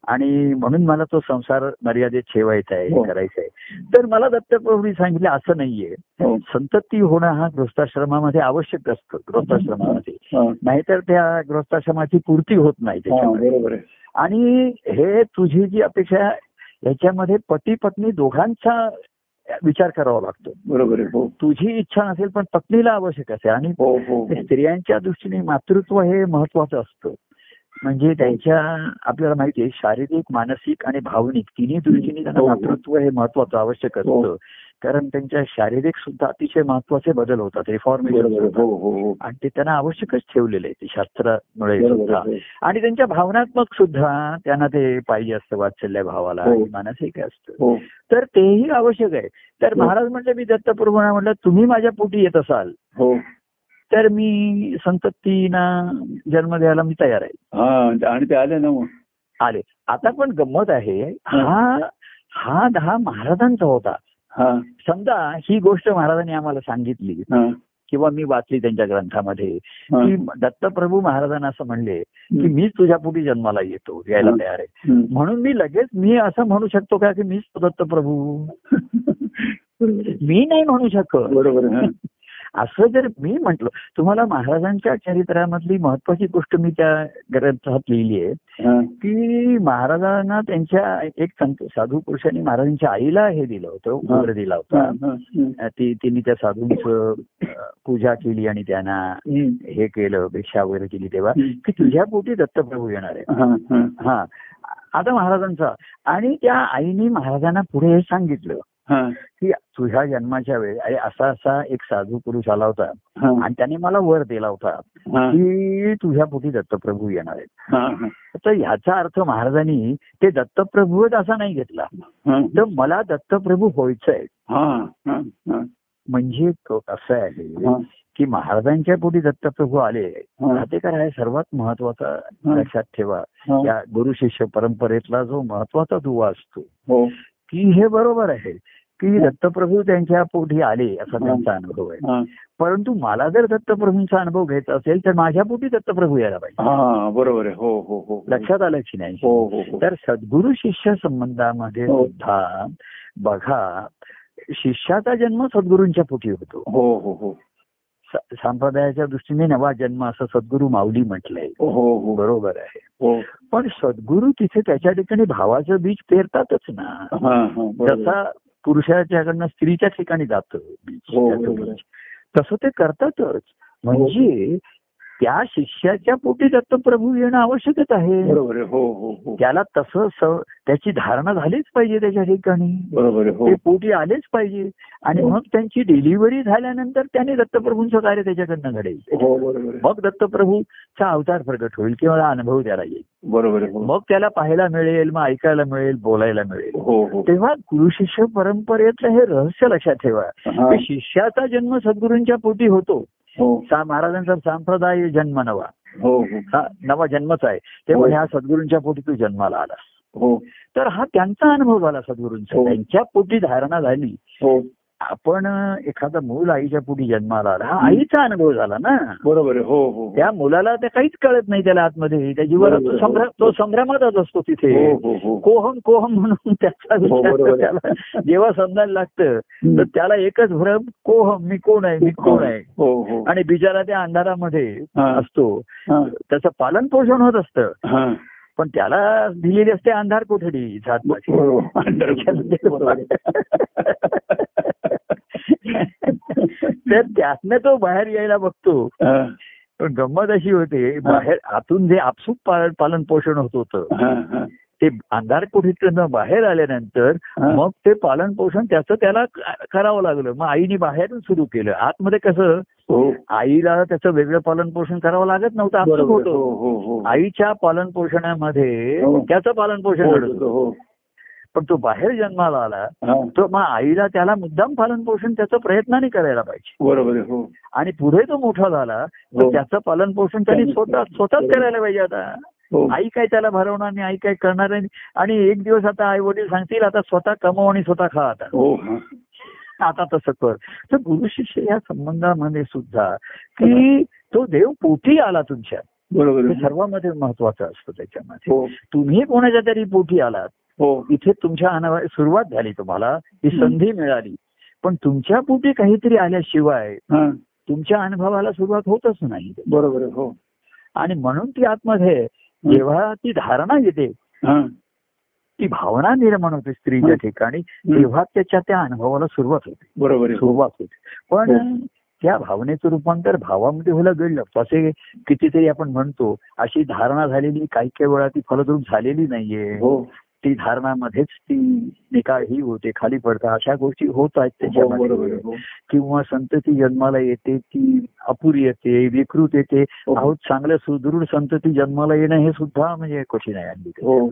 आणि म्हणून मला तो संसार मर्यादेत ठेवायचा आहे हो. करायचा आहे. तर मला दत्तप्रभूंनी सांगितलं असं नाहीये. हो. संतती होणं हा गृहस्थाश्रमामध्ये आवश्यक असतं गृहस्थाश्रमामध्ये. नाहीतर त्या गृहस्थाश्रमाची पूर्ती होत नाही त्याच्यामध्ये. आणि हे तुझी जी अपेक्षा आहे, याच्यामध्ये पती पत्नी दोघांचा विचार करावा लागतो. बरोबर हो. तुझी इच्छा नसेल पण पत्नीला आवश्यक असेल. आणि स्त्रियांच्या दृष्टीने मातृत्व हे महत्वाचं असतं. म्हणजे त्यांच्या आपल्याला माहिती आहे शारीरिक मानसिक आणि भावनिक तिन्ही दृष्टीने त्यांना हो. मातृत्व हे महत्वाचं आवश्यक असतं हो. कारण त्यांच्या शारीरिक सुद्धा अतिशय महत्त्वाचे बदल होतात रिफॉर्मेशन. हो आणि ते त्यांना आवश्यकच ठेवलेलं आहे ते शास्त्रामुळे सुद्धा. आणि त्यांच्या भावनात्मक सुद्धा त्यांना ते पाहिजे असतं वात्सल्य भावाला मानसिक असतं तर तेही आवश्यक आहे तर. महाराज म्हटले मी दत्तप्रभूंना म्हटलं तुम्ही माझ्या पोटी येत असाल तर मी संततीना जन्म द्यायला मी तयार आहे. हा आणि ते आले ना आले. आता पण गंमत आहे हा. हा दहा महाराजांचा होता. हा. समजा ही गोष्ट महाराजांनी आम्हाला सांगितली किंवा मी वाचली त्यांच्या ग्रंथामध्ये. की दत्तप्रभू महाराजांना असं म्हणले की मीच तुझ्या पोटी जन्माला येतो यायला. तयार आहे. म्हणून मी लगेच मी असं म्हणू शकतो का की मीच तो दत्तप्रभू? मी नाही म्हणू शकत. बरोबर. असं जर मी म्हंटल तुम्हाला महाराजांच्या चरित्रामधली महत्वाची गोष्ट मी त्या ग्रंथात लिहिली आहे. की महाराजांना त्यांच्या एक संत साधू पुरुषांनी महाराजांच्या आईला हे दिलं होतं वर दिला होता. ती तिने त्या साधूंचं पूजा केली आणि त्यांना. हे केलं भिक्षा वगैरे केली तेव्हा. की तुझ्या पोटी दत्तप्रभू येणार आहे हा, आता महाराजांचा आणि त्या आईने महाराजांना पुढे हे सांगितलं की तुझ्या जन्माच्या वेळी अरे असा असा एक साधू पुरुष आला होता. हा, आणि त्याने मला वर दिला होता हा, की तुझ्या पोटी दत्तप्रभू येणार आहेत. हा, हा. तर ह्याचा अर्थ महाराजांनी ते दत्तप्रभूच असा नाही घेतला. हा, तर मला दत्तप्रभू व्हायचंय. हा, हा, हा. म्हणजे असं आहे हा, की महाराजांच्या पोटी दत्तप्रभू आले. हा. प्राधिकार आहे? सर्वात महत्त्वाचा हा. लक्षात ठेवा. हा. या गुरु शिष्य परंपरेतला जो महत्त्वाचा दुवा असतो. हो. की हे बरोबर आहे की दत्तप्रभू त्यांच्या पोटी आले असा त्यांचा अनुभव आहे. हा, परंतु मला जर दत्तप्रभूंचा अनुभव घ्यायचा असेल तर माझ्या पोटी दत्तप्रभू यायला पाहिजे. हा बरोबर आहे. हो हो हो. लक्षात आलं की नाही? हो हो हो. तर सद्गुरु शिष्य संबंधामध्ये हो. सुद्धा बघा शिष्याचा जन्म सद्गुरूंच्या पोटी होतो. हो हो हो. संप्रदायाच्या दृष्टीने नवा जन्म असं सद्गुरू माऊली म्हटलंय हो हो बरोबर आहे हो पण सद्गुरू तिथे त्याच्या ठिकाणी भावाचं बीज पेरतातच ना. जसा पुरुषाच्याकडनं स्त्रीच्या ठिकाणी जातं हो. बीज. तसं ते करतातच म्हणजे त्या शिष्याच्या पोटी दत्तप्रभू येणं आवश्यकच आहे. बरोबर हो हो हो. त्याला तसं त्याची धारणा झालीच पाहिजे त्याच्या ठिकाणी. बरोबर हो. ते पोटी आलेच पाहिजे. आणि हो. मग त्यांची डिलिव्हरी झाल्यानंतर त्याने दत्तप्रभूंचं कार्य त्याच्याकडनं घडेल. मग दत्तप्रभूचा अवतार प्रकट होईल किंवा अनुभव त्याला येईल. बरोबर मग त्याला पाहायला मिळेल मग ऐकायला मिळेल बोलायला मिळेल. तेव्हा गुरु शिष्य परंपरेतलं हे रहस्य लक्षात ठेवा. शिष्याचा जन्म सद्गुरूंच्या पोटी होतो. महाराजांचा संप्रदाय जन्म नवा. हो हो. हा नवा जन्मच आहे. तेव्हा हो. ह्या सद्गुरूंच्या पोटी तू जन्माला आलास हो. तर हा त्यांचा अनुभव झाला सद्गुरूंचा. हो. त्यांच्या पोटी धारणा झाली. हो. आपण एखादा मूल आईच्या पोटी जन्माला आला हा आईचा अनुभव झाला ना. बरोबर आहे हो हो त्या मुलाला ते काहीच कळत नाही त्याला आतमध्ये. त्या जीवाला तो बरोबर. संभ्रम तो संभ्रमातच असतो तिथे. हो हो हो. कोहम कोहम म्हणून त्याचा हो, विचार जेव्हा समजायला लागतं. तर त्याला एकच भ्रम कोहम मी कोण आहे मी कोण आहे? हो हो. आणि बिचारा त्या अंधारामध्ये हा. असतो. हा, त्याचं पालन पोषण होत असतं. हा. पण त्याला दिलेली असते अंधार कोठडी झातमाची बरोबर. बरोबर. तर त्यातनं तो बाहेर यायला बघतो हा, पण गंमत अशी होते बाहेर आतून जे आपसूक पालन पालन पोषण होत होतं हा, हा. ते अंधार कोठीतनं बाहेर आल्यानंतर. मग ते पालन पोषण त्याचं त्याला करावं लागलं. मग आईने बाहेरून सुरू केलं. आतमध्ये कसं हो. आईला त्याचं वेगळं पालन पोषण करावं लागत नव्हतं बरोबर. होतं. हो हो आईच्या पालन पोषणामध्ये. त्याचं पालन पोषण घडत होतं. पण तो बाहेर जन्माला आला तर मग आईला त्याला मुद्दाम पालन पोषण त्याचं प्रयत्नाने करायला पाहिजे. बरोबर आणि पुढे तो मोठा झाला तर. त्याचं पालन पोषण त्यांनी स्वतः स्वतःच करायला पाहिजे आता. आई काय त्याला भरवणार नाही आई काय करणार नाही. आणि एक दिवस आता आई वडील सांगतील आता स्वतः कमव आणि स्वतः खा आता. हो हा. आता तसं कर. तर गुरु शिष्य या संबंधामध्ये सुद्धा की तो देव पोटी आला तुमच्या बरोबर. हे सर्वांमध्ये महत्वाचं असतं त्याच्यामध्ये. हो. तुम्ही कोणाच्या तरी पोटी आलात. हो. इथे तुमच्या सुरुवात झाली तुम्हाला ही संधी मिळाली. पण तुमच्या पोटी काहीतरी आल्याशिवाय हा. तुमच्या अनुभवाला सुरुवात होतच नाही. बरोबर हो. आणि म्हणून ती आतमध्ये जेव्हा ती धारणा येते हा. ती भावना निर्माण होते स्त्रीच्या ठिकाणी तेव्हा त्याच्या त्या अनुभवाला सुरुवात होते. बरोबर हो सुरुवात होते. पण हो. त्या भावनेचं रूपांतर भावामध्ये व्हायला घडलं. असे कितीतरी आपण म्हणतो अशी धारणा झालेली काही काही वेळा ती फलद्रूप झालेली नाहीये. हो ती धारणामध्येच ती निकाळ ही होते खाली पडतात. अशा गोष्टी होत आहेत हो त्याच्यामध्ये आहे हो. किंवा संतती जन्माला येते ती अपुरी येते विकृत येते. हो. अहो चांगलं सुदृढ संतती जन्माला येणं हे सुद्धा म्हणजे कठीण आहे. हो.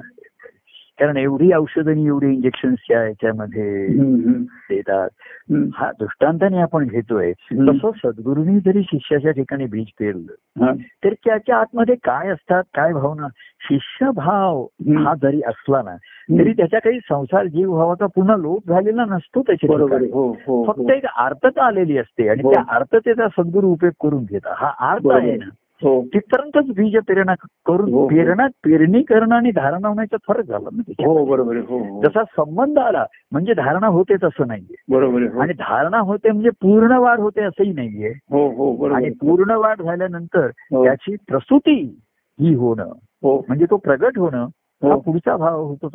कारण एवढी औषधं आणि एवढी इंजेक्शन याच्यामध्ये देतात. हा दृष्टांताने आपण घेतोय. तसं सद्गुरूंनी जरी शिष्याच्या ठिकाणी बीज पेरलं हा, तर त्याच्या आतमध्ये काय असतात काय भावना शिष्यभाव. हा जरी असला ना तरी त्याच्या काही संसार जीव भावाचा पूर्ण लोप झालेला नसतो त्याच्या बरोबर ठिकाणी. हो हो फक्त हो. एक आर्तता आलेली असते आणि हो. त्या आर्ततेचा सद्गुरू उपयोग करून घेतात हा आर्त. आहे ना हो तिथपर्यंतच बीज प्रेरणा हो, करून हो. प्रेरणा पेरणी करणं आणि धारणा होण्याचा फरक झाला ना. हो बरोबर. हो हो जसा संबंध आला म्हणजे धारणा होते तसं नाहीये बरोबर. हो. आणि धारणा होते म्हणजे पूर्ण वाढ होते असंही नाहीये हो हो आणि. पूर्ण वाढ झाल्यानंतर हो. त्याची प्रसूती ही होणं हो म्हणजे तो प्रगट होणं हा हो. पुढचा भाव होतो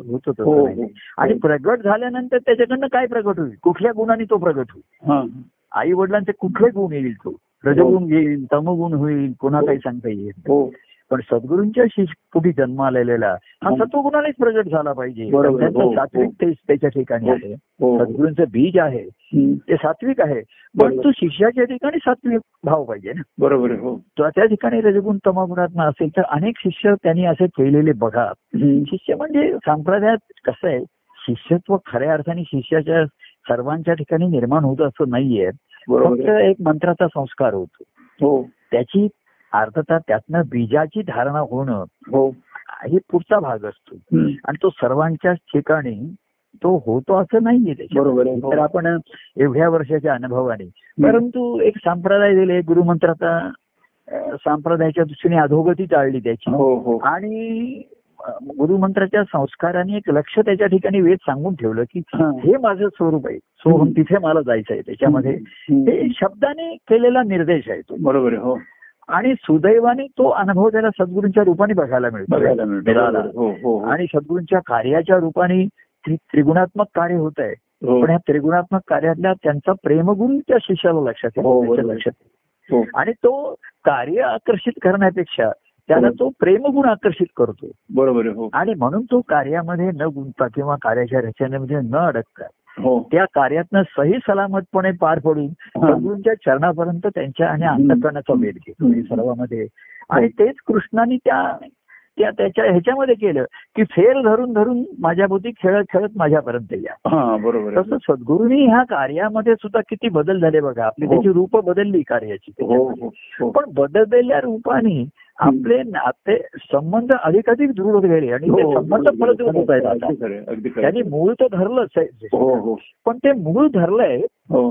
हो. हो आणि प्रगट झाल्यानंतर त्याच्याकडनं काय प्रगट होईल कुठल्या गुणाने तो प्रगट होईल हा आई वडिलांचे कुठले गुण येईल तो रजगुण येईल तमगुण होईल पुन्हा काही सांगता येईल हो पण सद्गुरूंच्या पुढे जन्म आलेला हा हो. सत्वगुणानेच प्रगट झाला पाहिजे. त्यांचं हो, सात्विक हो. त्याच्या ठिकाणी हो. आहे हो सद्गुरूंचं बीज आहे. ते सात्विक आहे बरोबर. परंतु शिष्याच्या ठिकाणी सात्विक भाव पाहिजे ना बरोबर. हो त्या ठिकाणी रजगुण तमागुणात असेल तर अनेक शिष्य त्यांनी असे केलेले बघा. शिष्य म्हणजे संप्रदायात कसं आहे शिष्यत्व खऱ्या अर्थाने शिष्याच्या सर्वांच्या ठिकाणी निर्माण होत असं नाहीये फक्त. एक मंत्राचा संस्कार होतो हो त्याची अर्थता त्यातनं बीजाची धारणा होणं हो हे पुढचा भाग असतो. आणि तो सर्वांच्याच ठिकाणी तो होतो असं नाहीये. बरोबर. हो. तर आपण एवढ्या वर्षाच्या अनुभवाने परंतु एक संप्रदाय दिले गुरुमंत्राचा संप्रदायाच्या दृष्टीने अधोगती टाळली त्याची आणि गुरुमंत्राच्या संस्काराने एक लक्ष त्याच्या ठिकाणी वेद सांगून ठेवलं की हा. माझं स्वरूप आहे सोहम हम्म. तिथे मला जायचं आहे त्याच्यामध्ये. हे शब्दाने केलेला निर्देश आहे तो बरोबर आहे. हो आणि सुदैवाने तो अनुभव त्याला सद्गुरूंच्या रूपाने बघायला मिळतो. हो हो हो. आणि सद्गुरूंच्या कार्याच्या रूपाने त्रि- त्रिगुणात्मक कार्य होत आहे पण या त्रिगुणात्मक कार्यातल्या त्यांचा प्रेमगुण त्या शिष्याला लक्षात. लक्षात आणि तो कार्य आकर्षित करण्यापेक्षा त्याला हो. तो प्रेमगुण आकर्षित करतो बरोबर. हो आणि म्हणून तो कार्यामध्ये न गुंतता किंवा कार्याच्या रचनेमध्ये न अडकता हो त्या कार्यातनं सही सलामतपणे पार पडून. सद्गुरूंच्या चरणापर्यंत त्यांच्या आणि. अंतकरणाचा वेध घेतो सर्वांमध्ये आणि हो. तेच कृष्णाने त्या त्या त्याच्या ह्याच्यामध्ये केलं की फेर धरून धरून माझ्या भोवती खेळत खेळत माझ्यापर्यंत या. हा बरोबर. तसं सद्गुरूंनी ह्या कार्यामध्ये सुद्धा किती बदल झाले बघा. आपली हो. त्याची रूप बदलली कार्याची हो. हो पण बदललेल्या रूपाने आपले नाते संबंध अधिकाधिक दृढ होत गेले आणि ते हो, संबंध. फलत होत आहेत त्यांनी. मूळ तर धरलंच आहे. पण ते मूळ धरलंय. हो.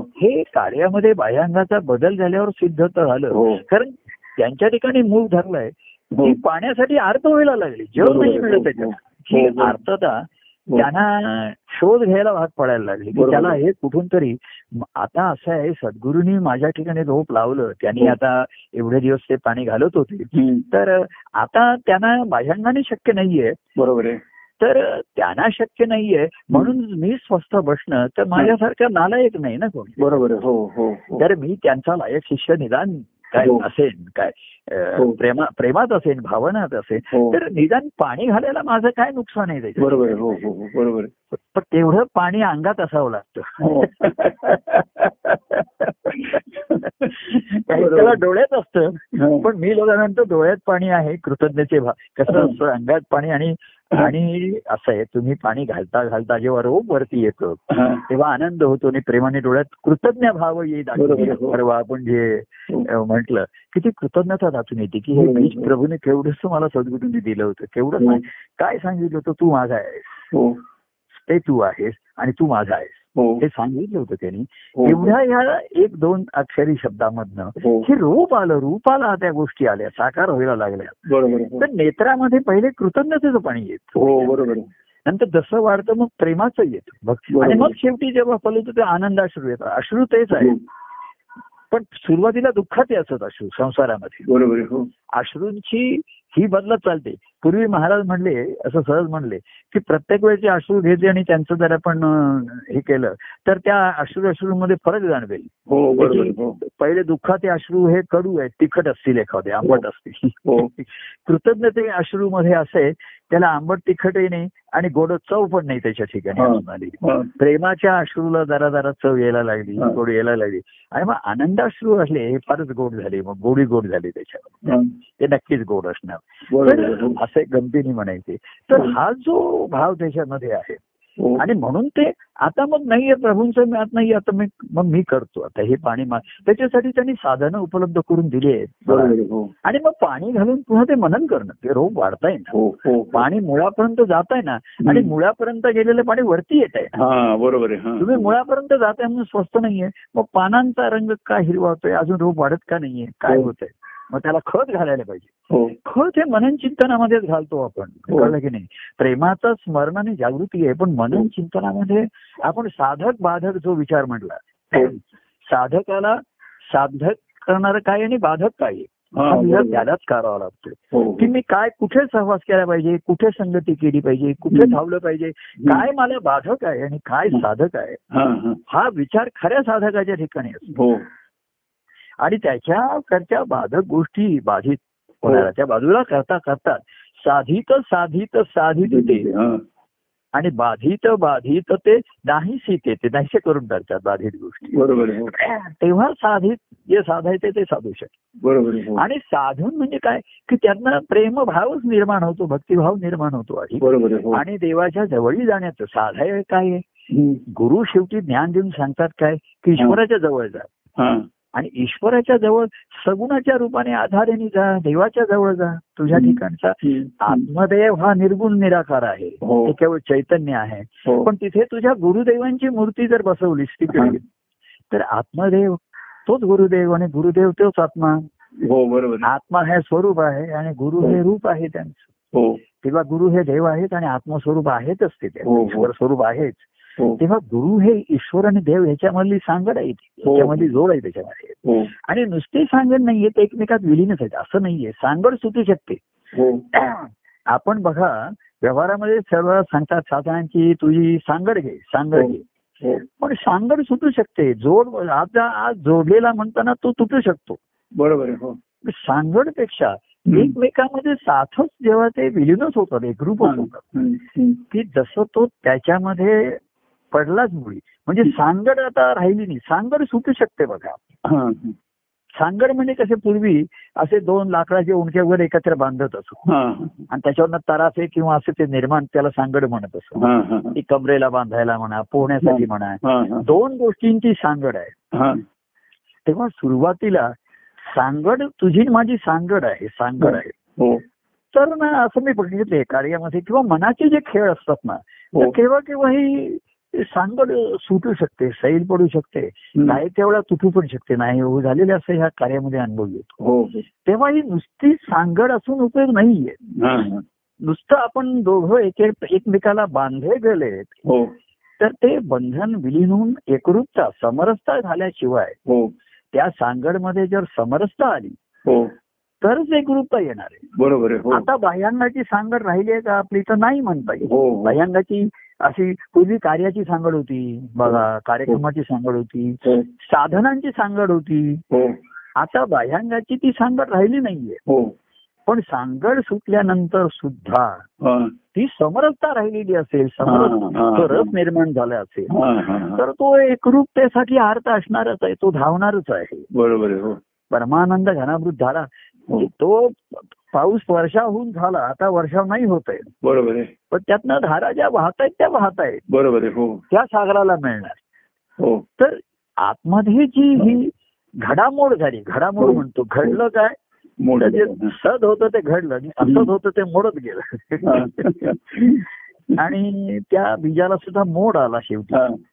कार्यामध्ये बाह्यांगाचा बदल झाल्यावर सिद्ध तर झालं. कारण त्यांच्या ठिकाणी मूळ धरलंय. ती पाण्यासाठी अर्थ व्हायला लागली आहे. मिळत हो, त्याच्यात हो. ही हो, हो. अर्थता हो. त्यांना शोध घ्यायला भाग पडायला लागली की. त्याला हे कुठून तरी आता असं आहे सद्गुरूंनी माझ्या ठिकाणी रोप लावलं त्यांनी हो. आता एवढे दिवस ते पाणी घालत होते. तर आता त्यांना बाह्यांगाने शक्य नाहीये बरोबर आहे तर त्यांना शक्य नाहीये म्हणून मी स्वस्थ बसणं तर माझ्यासारखा नालायक नाही ना कोणी बरोबर हो हो हो तर मी त्यांचा लायक शिष्य निदान काय हो. असेन काय हो. प्रेमा प्रेमात असेल भावनात असेल हो तर निदान पाणी घालायला माझं काय नुकसान आहे त्याच्यात बरोबर हो हो हो बरोबर पण तेवढं पाणी अंगात असावं लागतं डोळ्यात असतं. पण मी लोकांनंतर डोळ्यात पाणी आहे कृतज्ञते भाव कसं. असतं अंगात पाणी आणि आणि असं आहे तुम्ही पाणी घालता घालता जेव्हा रोप वरती येतं हा. तेव्हा आनंद होतो आणि प्रेमाने डोळ्यात कृतज्ञ भाव येईल आहे, हो. परवा आपण जे हो. म्हटलं की ती कृतज्ञता दाखवून येते की हे. बीज प्रभूने केवढंच मला सद्गुरूंनी दिलं होतं केवढं हो. नाही. काय सांगितलं होतं तू माझा आहेस हो ते तू आहेस आणि तू माझा आहेस हो. हे सांगितलं होतं त्यांनी. हो. एवढ्या ह्या एक दोन अक्षरी शब्दामधनं हो. हे रूप आलं रूपाला त्या गोष्टी आल्या साकार व्हायला लागल्या. हो. तर नेत्रामध्ये पहिले कृतज्ञतेचं पाणी येत. हो बरोबर. नंतर जसं वाढतं मग प्रेमाचं येतं. बरोबर. आणि मग शेवटी जेव्हा फलवतं ते आनंदाश्रू येतात. अश्रू तेच आहे हो. पण सुरुवातीला दुःखाचे असत अश्रू संसारामध्ये. बरोबर हो. अश्रूंची ही बदलत चालते. पूर्वी महाराज म्हणले असं सहज म्हणले की प्रत्येक वेळेचे अश्रू घ्यायचे आणि त्यांचं जर आपण हे केलं तर त्या अश्रू अश्रूमध्ये फरक जाणवेल. हो बरोबर आहे हो. पहिले दुःखाचे अश्रू हे कडू आहेत तिखट असतील एखादे आंबट असतील. हो. कृतज्ञते अश्रू मध्ये असे त्याला आंबट तिखटही नाही आणि गोड चव पण नाही त्याच्या ठिकाणी. अजून आली. प्रेमाच्या अश्रूला जरा जरा चव यायला लागली. गोड यायला लागली आणि मग आनंदाश्रू असले हे फारच गोड झाले मग गोडी गोड झाली त्याच्यावर. ते नक्कीच गोड असणार हो. असे गमतीने म्हणायचे तर हो. हा जो भाव त्याच्यामध्ये आहे. आणि म्हणून ते आता मग नाहीये प्रभूंचं मी आता नाही आता मी मग मी करतो. आता हे पाणी त्याच्यासाठी त्यांनी साधनं उपलब्ध करून दिली आहेत. आहे. हो. आणि मग पाणी घालून पुन्हा ते मनन करणं ते रोग वाढताय ना. हो हो. पाणी मुळापर्यंत जात आहे ना आणि मुळापर्यंत गेलेलं पाणी वरती येत आहे हा बरोबर आहे हा. तुम्ही मुळापर्यंत जाताय म्हणून स्वस्त नाहीये. मग पानांचा रंग का हिरवा होतोय? अजून रोग वाढत का नाहीये? काय हो. होतंय? मग त्याला खत घालायला पाहिजे. हो. खत हे मनन चिंतनामध्येच घालतो आपण. हो. कळलं की नाही? प्रेमाचं स्मरण आणि जागृती आहे पण मनन चिंतनामध्ये आपण साधक बाधक जो विचार म्हटला हो. साधकाला साधक करणारं काय आणि बाधक काय. त्यालाच करावा लागतो की मी काय कुठे सहवास केला पाहिजे? कुठे संगती केली पाहिजे? कुठे. धावलं पाहिजे? काय मला बाधक आहे आणि काय साधक आहे? हा विचार खऱ्या साधकाच्या ठिकाणी असतो. आणि त्याच्याकडच्या बाधक गोष्टी बाधित होणाऱ्या त्या बाजूला करता करतात साधित साधित साधित ते हा आणि बाधित बाधित ते नाहीशी ते ते नाहीसे करून टाकतात बाधित गोष्टी बरोबर. हो तेव्हा साधित जे साधायचे ते साधू शकतात बरोबर. हो. आणि साधन म्हणजे काय की त्यांना प्रेमभावच निर्माण होतो भक्तिभाव निर्माण होतो आधी. हो. आणि देवाच्या जवळी जाण्याचं साधाय काय आहे. गुरु शेवटी ज्ञान देऊन सांगतात काय की ईश्वराच्या जवळ जा हा आणि ईश्वराच्या जवळ सगुणाच्या रूपाने आधाराने जा देवाच्या जवळ जा तुझ्या. ठिकाणचा. आत्मदेव हा निर्गुण निराकार आहे. हो. ते केवळ चैतन्य आहे. हो. पण तिथे तुझ्या गुरुदेवांची मूर्ती जर बसवलीस तिकडे तर आत्मदेव तोच गुरुदेव आणि गुरुदेव तोच आत्मा. हो बरोबर. आत्मा हे स्वरूप आहे आणि गुरु हे रूप आहे त्यांचं. हो. तेव्हा गुरु हे देव आहेत आणि आत्मस्वरूप आहेतच ते हो, हो. ईश्वर स्वरूप आहेच. हो तेव्हा गुरु हे ईश्वर आणि देव ह्याच्यामधली सांगड आहे ती. हो. जोड आहे त्याच्यामध्ये. हो. आणि नुसती सांगड नाहीये ते एकमेकात विलीनच आहेत. असं नाहीये. सांगड सुटू शकते. हो. आपण बघा व्यवहारामध्ये सर्व सांगतात साधनांची तुझी सांगड घे सांगड हो. घे. हो. पण सांगड सुटू शकते. जोड आता आज जोडलेला म्हणताना तो तुटू शकतो. बरोबर. हो. सांगडपेक्षा. एकमेकांमध्ये साथच जेव्हा ते विलीनच होतात एकरूपच होतात. की जसं तो त्याच्यामध्ये पडलाच मुळी. म्हणजे सांगड आता राहिली नाही. सांगड सुटू शकते बघा. सांगड म्हणजे कसे पूर्वी असे दोन लाकडाचे उंडके वगैरे एकत्र बांधत असो. आणि त्याच्यावरनं तरासे किंवा असे ते निर्माण त्याला सांगड म्हणत असो. ती कमरेला बांधायला म्हणा पोहण्यासाठी म्हणा. दोन गोष्टींची सांगड आहे. हा. तेव्हा सुरुवातीला सांगड तुझी माझी सांगड आहे सांगड आहे. हो. तर ना असं मी बघितले कार्यामध्ये किंवा मनाचे जे खेळ असतात ना हो. केव्हा केव्हा ही सांगड सुटू शकते सैल पडू शकते. नाही तेवढा तुटू पण शकते नाही हो झालेले असं ह्या कार्यामध्ये अनुभव येतो. हो. तेव्हा ही नुसती सांगड असून उपयोग नाहीये. नुसतं आपण दोघं एक एकमेकाला बांधले गेलेत हो. तर ते बंधन विलीन होऊन एकरूपता समरसता झाल्याशिवाय त्या सांगडमध्ये जर समरसता आली हो. तरच एकरूपता येणार आहे. बरोबर आता बाह्यांगाची सांगड राहिली आहे का आपली तर नाही म्हणता येईल. बाह्यांगाची अशी पूर्वी कार्याची सांगड होती. बघा कार्यक्रमाची सांगड होती. हो. साधनांची सांगड होती. हो. आता बाह्यांगाची ती सांगड राहिली नाहीये. हो. पण सांगड सुटल्यानंतर सुद्धा हा. ती समरसता राहिलेली असेल हा, समरस हा, रस हा. निर्माण झाला असेल हा हा हा. तर तो एकरूपतेसाठी अर्थ असणारच आहे तो धावणारच आहे. बरोबर हो. परमानंद घनामृत झाला. हो. तो पाऊस वर्षाहून झाला आता वर्षाव नाही होत आहे. बरोबर आहे. पण त्यातनं धारा ज्या वाहत आहेत त्या वाहत आहेत. बरोबर आहे हो. त्या सागराला मिळणार. हो. तर आतमध्ये जी ही घडामोड झाली घडामोड हो. म्हणतो घडलं काय? जे सद होतं ते घडलं आणि असद होतं ते मोडत गेलं. आणि त्या बीजाला सुद्धा मोड आला शेवटी.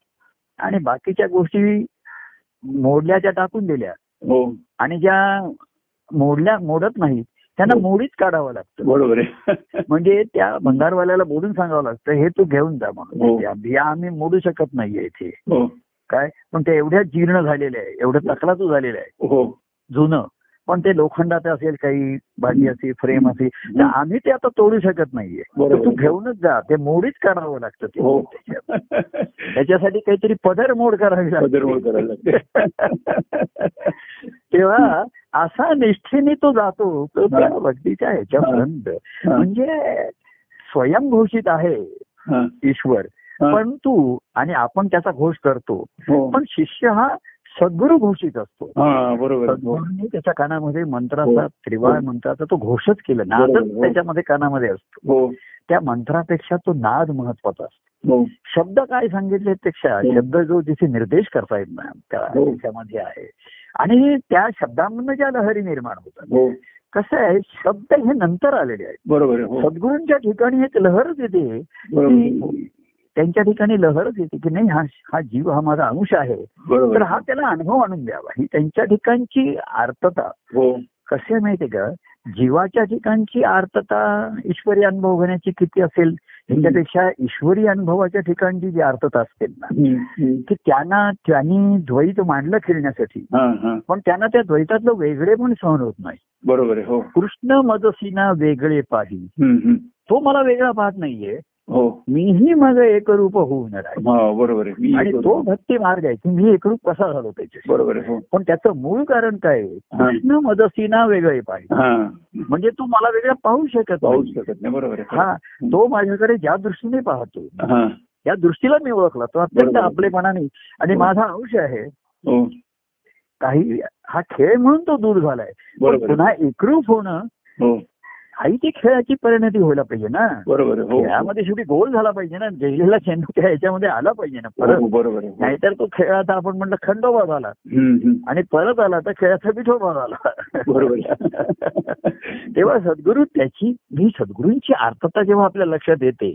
आणि बाकीच्या गोष्टी मोडल्या त्या टाकून दिल्या. हो. आणि ज्या मोडल्या मोडत नाहीत त्यांना हो. मोडीच काढावं लागतं. बरोबर आहे. म्हणजे त्या भंगारवाल्याला बोलून सांगावं लागतं हे तू घेऊन जा म्हणून. हो. त्या बिया आम्ही मोडू शकत नाहीये इथे. हो. काय? पण ते एवढ्या जीर्ण झालेले आहे. एवढं तकलातू झालेलं आहे. हो. जुनं. पण ते लोखंडात असेल काही भाजी असेल फ्रेम असेल तर आम्ही ते आता तोडू शकत नाहीये. तू घेऊनच जा ते मोडीच काढावं लागतं ते हो. त्याच्यासाठी काहीतरी पदर मोड करावी लागते तेव्हा असा निष्ठेने तो जातो तो त्या. भक्तीच्या ह्याच्यापर्यंत. म्हणजे स्वयंघोषित आहे. ईश्वर हा. पण तू आणि आपण त्याचा घोष करतो हो पण शिष्य हा सद्गुरु घोषित असतो बरोबर. सद्गुरूंनी त्याच्या कानामध्ये मंत्राचा हो. त्रिवाळ हो. मंत्राचा तो घोषच केला नादच हो. त्याच्यामध्ये कानामध्ये असतो त्या मंत्रापेक्षा तो नाद महत्त्वाचा असतो हो शब्द काय सांगितले पेक्षा. शब्द जो जिथे निर्देश करतायत ना त्या. त्याच्यामध्ये आहे आणि त्या शब्दांमधून ज्या लहरी निर्माण होतात कसं आहे शब्द हे नंतर आलेले आहेत बरोबर सद्गुरूंच्या ठिकाणी एक लहरच येते त्यांच्या ठिकाणी लहरच येते की नाही हा हा जीव हा माझा अंश आहे. तर. हा त्याला अनुभव आणून द्यावा. ही त्यांच्या ठिकाणची आर्तता. हो. कसे माहितीये का? जीवाच्या ठिकाणची आर्तता ईश्वरी अनुभव घेण्याची किती असेल ह्याच्यापेक्षा ईश्वरी अनुभवाच्या ठिकाणची जी आर्तता असते ना. की त्यांना त्यांनी द्वैत मांडलं खेळण्यासाठी. पण त्यांना त्या द्वैतातलं वेगळे पण सहन होत नाही. बरोबर आहे हो. कृष्ण मदसीना वेगळे पाही. तो मला वेगळा पाहत नाहीये. हो. मीही माझं एकरूप होणार आहे बरोबर आहे. मी आणि तो. भक्ती मार्ग आहे. की मी एकरूप कसा झालो त्याच्याशी? बरोबर आहे हो. पण त्याचं मूळ कारण काय? कृष्ण मदसीना वेगळे पाहिजे हा. म्हणजे तू मला वेगळा पाहू शकत नाही. शकत नाही. बरोबर आहे. हा. तो माझ्याकडे ज्या दृष्टीने पाहतो हा. या दृष्टीला मी ओळखला. तो अत्यंत. आपलेपणाने आणि हो. माझा अंश आहे हो. काही हा खेळ म्हणून तो दूर झालाय. पुन्हा एकरूप होणं हो हाही ती खेळाची परिणती व्हायला पाहिजे ना. बरोबर आहे हो खेळामध्ये शेवटी गोल झाला पाहिजे ना. गेलेला चेंडू त्या ह्याच्यामध्ये आला पाहिजे ना हो, परत. बरोबर नाहीतर तो खेळाचा आपण म्हटलं खंडोबा झाला. आणि परत आला तर खेळाचा विठोबा झाला बरोबर तेव्हा सद्गुरू त्याची ही सद्गुरूंची आर्तता जेव्हा आपल्या लक्षात येते.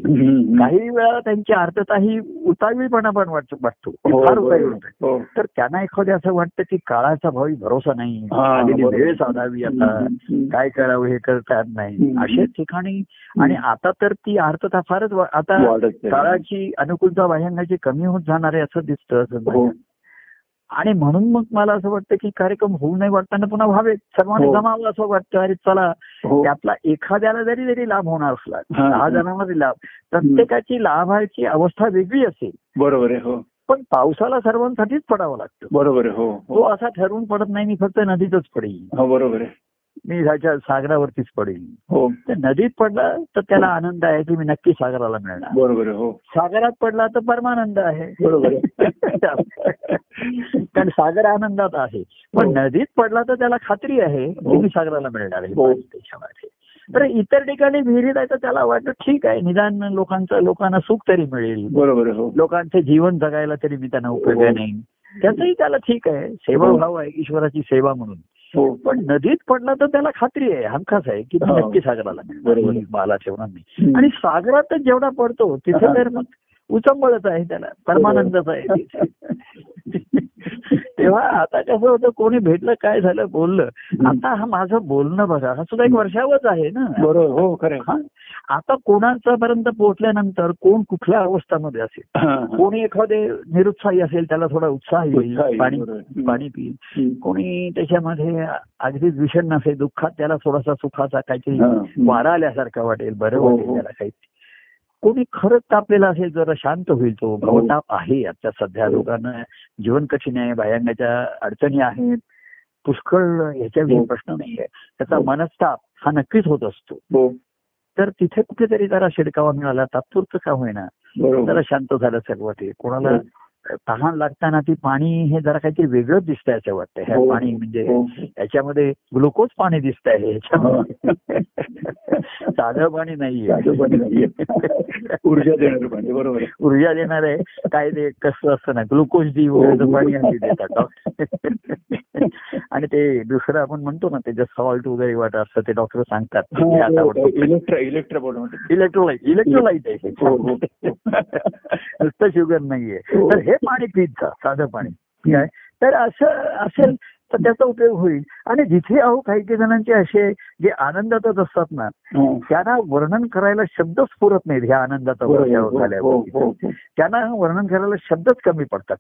काही वेळा त्यांची आर्तता ही उतावीळपणा पण वाटतो. हो, फार. उतावीळ हो. तर त्यांना एखाद्या असं वाटतं की काळाचा भावी भरोसा नाही. हा. वेळ साधावी आता. काय करावं हे करता येत नाही. हम्म. अशा ठिकाणी आणि आता तर ती आर्तता फारच आता आहे. काळाची अनुकूलता बाह्यांची कमी होत जाणार आहे असं दिसतं असं हो. आणि म्हणून मग मला असं वाटतं की कार्यक्रम होऊ नये वाटताना पुन्हा व्हावे सर्वांनी हो. जमावं असं वाटतं. अरे चला हो. त्यातला एखाद्याला जरी जरी लाभ होणार असला. दहा जणांमध्ये लाभ प्रत्येकाची लाभाची अवस्था वेगळी असेल. बरोबर आहे हो. पण पावसाला सर्वांसाठीच पडावं लागतं. बरोबर आहे हो तो हो असा ठरवून पडत नाही मी फक्त नदीतच पडेल बरोबर आहे. मी ह्याच्या सागरावरतीच पडेल हो. नदीत पडला तर त्याला आनंद आहे की मी नक्की सागराला मिळणार. बरोबर हो. सागरात पडला तर परमानंद आहे. बरोबर कारण सागर आनंदात आहे. पण हो. नदीत पडला तर त्याला खात्री आहे की हो. मी सागराला मिळणार आहे. हो. त्याच्यामध्ये. तर इतर ठिकाणी विहिरीत आहे तर त्याला वाटतं ठीक आहे. निदान लोकांचं लोकांना सुख तरी मिळेल. बरोबर हो. लोकांचे जीवन जगायला तरी मी त्यांना उपयोग. नाही त्याचंही त्याला ठीक आहे. सेवाभाव आहे ईश्वराची सेवा म्हणून. हो पण नदीत पडला तर त्याला खात्री आहे हमखास आहे की मी हो. नक्की सागराला मला ठेवणार नाही. आणि सागरातच जेवढा पडतो तिथे. तर मग उचंबळच आहे त्याला परमानंदच आहे तिथे. तेव्हा आता कसं होतं कोणी भेटलं काय झालं बोललं आता हा माझं बोलणं बघा हा सुद्धा एक वर्षावच आहे ना बरोबर हो खरं. हा आता कोणाचा पर्यंत पोहोचल्यानंतर कोण कुठल्या अवस्थामध्ये असेल. कोणी एखादे निरुत्साही असेल त्याला थोडा उत्साह येईल पाणी. पाणी पिईल. कोणी त्याच्यामध्ये अगदीच विषण नसेल दुःखात त्याला थोडासा सुखाचा काहीतरी. वारा आल्यासारखं वाटेल बरं हो, वाटेल हो. त्याला काही कोणी खरंच तापलेला असेल जरा शांत होईल तो. भवताप आहे आता सध्या हो. लोकांना. जीवन कठीण आहे भयांगाच्या अडचणी आहेत. पुष्कळ ह्याच्याविषयी हो. प्रश्न नाहीये. त्याचा हो. मनस्ताप हा नक्कीच होत असतो. हो. तर तिथे कुठेतरी जरा शिडकावा मिळाला तात्पुरतं का होईना? जरा शांत झालं सर्व ते कोणाला हो. तहान लागताना ती पाणी हे जरा काहीतरी वेगळंच दिसतंय असं वाटतं ह्या हो. पाणी म्हणजे हो. याच्यामध्ये ग्लुकोज पाणी दिसत आहे ह्याच्यामध्ये साधं पाणी नाहीये. ऊर्जा देणारं पाणी बरोबर आहे. ऊर्जा देणार आहे काय ते कसं असतं ना ग्लुकोज डी वगैरे पाणी आणली देतात आणि ते दुसरं आपण म्हणतो ना त्याच्यात सॉल्ट वगैरे वाटत असतं ते डॉक्टर सांगतात हा, हे हो, इलेक्ट्रा. इलेक्ट्रोलाइट इलेक्ट्रोलाइट आहे हो, हो. हे. नुसतं शुगर नाहीये हो. तर हे पाणी पीत जा साधं पाणी. काय तर असं असेल तर त्याचा उपयोग होईल. आणि जिथे अहो काही काही जणांचे असे जे आनंदातच असतात ना हा. त्यांना वर्णन करायला शब्दच पुरत नाहीत ह्या आनंदाचा झाल्यावर हो, हो. त्यांना वर्णन करायला शब्दच कमी पडतात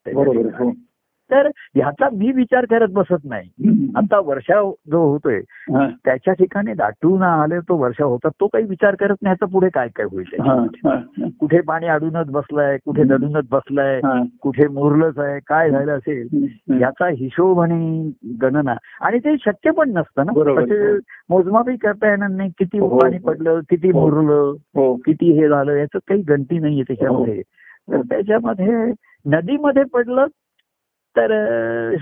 हो. तर ह्याचा मी विचार करत बसत नाही. आता वर्षा जो होतोय हा, त्याच्या ठिकाणी दाटून आले तो वर्षा होता तो काही विचार करत नाही ह्याचा पुढे काय काय होईल हा. हा, कुठे पाणी अडूनच बसलाय कुठे दडूनच बसलाय हा. कुठे मुरलंच आहे काय झालं असेल. याचा हिशोब आणि गणना आणि ते शक्य पण नसतं ना मोजमापही करता येणार नाही किती हो. पाणी पडलं किती हो. मुरलं हो किती हे झालं याचं काही गणती नाहीये त्याच्यामध्ये तर त्याच्यामध्ये नदीमध्ये पडलं तर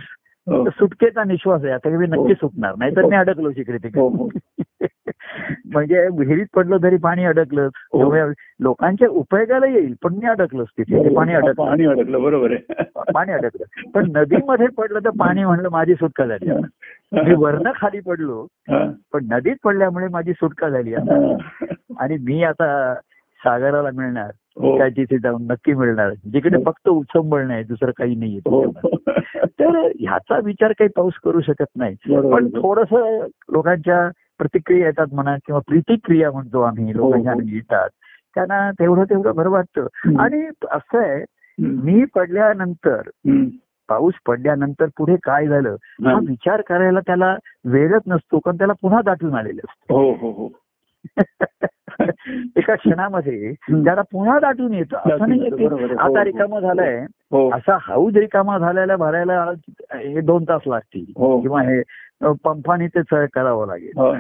हो. सुटकेचा निश्वास आहे. आता मी नक्की सुटणार. नाही तर मी अडकलो तिकडे. हो, हो. तिकडे म्हणजे विहिरीत पडलं तरी पाणी अडकलंच हो. त्यामुळे लोकांच्या उपयोगाला येईल पण मी अडकलोच तिथे पाणी अडकलं. पाणी अडकलं. बरोबर आहे. पाणी अडकलं. पण नदीमध्ये पडलं तर पाणी म्हणलं माझी सुटका झाली मी वरनं खाली पडलो हा. पण नदीत पडल्यामुळे माझी सुटका झाली आणि मी आता सागराला मिळणार. हो. काय तिथे जाऊन नक्की मिळणार जिकडे फक्त उत्संबळ नाही दुसरं काही नाहीये हो. तर ह्याचा विचार काही पाऊस करू शकत नाही. पण थोडस लोकांच्या प्रतिक्रिया येतात म्हणा किंवा प्रतिक्रिया म्हणतो आम्ही हो, लोकांच्या हो. येतात त्यांना तेवढं तेवढं बरं वाटतं. आणि असं आहे. मी पडल्यानंतर. पाऊस पडल्यानंतर पुढे काय झालं हा हा. विचार करायला त्याला वेळच नसतो कारण त्याला पुन्हा दाटून आलेलं हो हो हो असतं एका क्षणामध्ये. त्याला पुन्हा दाटून येतं असं नाही आता. रिकामं झालंय हो असा हाऊस रिकामा झालेला भरायला हे दोन तास लागतील हो. किंवा हे पंपाने ते चळ करावं लागेल हो.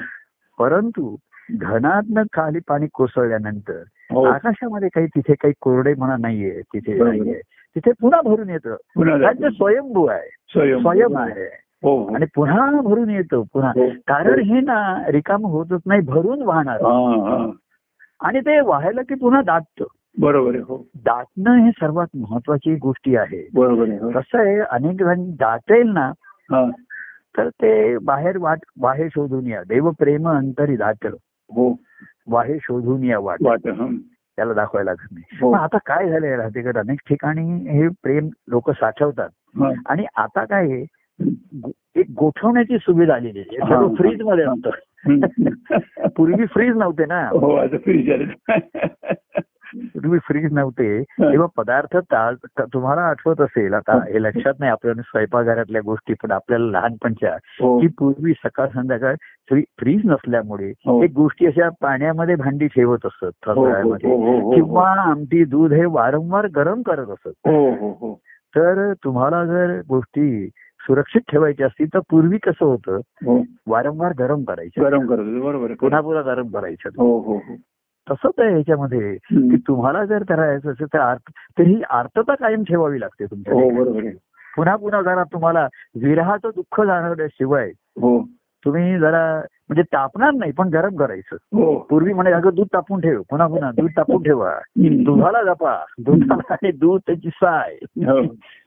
परंतु घनातनं खाली पाणी कोसळल्यानंतर. आकाशामध्ये काही तिथे काही कोरडे म्हणा नाहीये तिथे. नाहीये तिथे पुन्हा भरून येतं स्वयंभू आहे स्वयं आहे. आणि पुन्हा भरून येतो पुन्हा. हो. कारण हे ना रिकाम होतच नाही भरून वाहणार. हा हा. आणि ते वाहायला की पुन्हा दाटतं. बरोबर हो. दाटणं हे सर्वात महत्वाची गोष्टी आहे. बरोबर आहे हो. कसं आहे अनेक जण दाटेल ना हा. तर ते बाहेर वाट वाहे शोधून या. देव प्रेम अंतरी दाटल. हो. वाहे शोधून या वाट. वाट हं. त्याला दाखवायला लागत नाही. हो. आता काय झालंय राहतेकडे अनेक ठिकाणी हे प्रेम लोक साठवतात. हा. आणि आता काय एक गोठवण्याची सुविधा आलेली आहे. फ्रीजमध्ये नव्हतं. पूर्वी फ्रीज नव्हते ना. हो फ्रीज पूर्वी फ्रीज नव्हते. तेव्हा पदार्थ तुम्हाला आठवत असेल आता हे. लक्षात नाही आपल्याला स्वयंपाकघरातल्या गोष्टी पण आपल्याला लहानपणच्या हो. की पूर्वी सकाळ संध्याकाळ फ्री- फ्रीज नसल्यामुळे हो. एक गोष्टी अशा पाण्यामध्ये भांडी ठेवत असत हो. किंवा आमटी दूध हे वारंवार गरम करत असत. तर तुम्हाला जर गोष्टी सुरक्षित ठेवायच्या असतील तर पूर्वी कसं होतं? हो. वारंवार गरम करायचं. गरम होते, बरोबर पुन्हा पुन्हा गरम करायचं? हो हो हो. तसंच आहे ह्याच्यामध्ये हं. की तुम्हाला जर करायचं असेल तर तर ही आर्तता कायम ठेवावी लागते तुमच्या हो पुन्हा पुन्हा जरा तुम्हाला विरहाचं दुःख जाणवल्याशिवाय हो. तुम्ही जरा म्हणजे तापणार नाही पण गरम करायचं. हो. पूर्वी म्हणे अगं दूध तापून ठेव. पुन्हा पुन्हा दूध तापून ठेवा. दुधाला जपा. दुधाला आणि दूध त्याची साय. हो.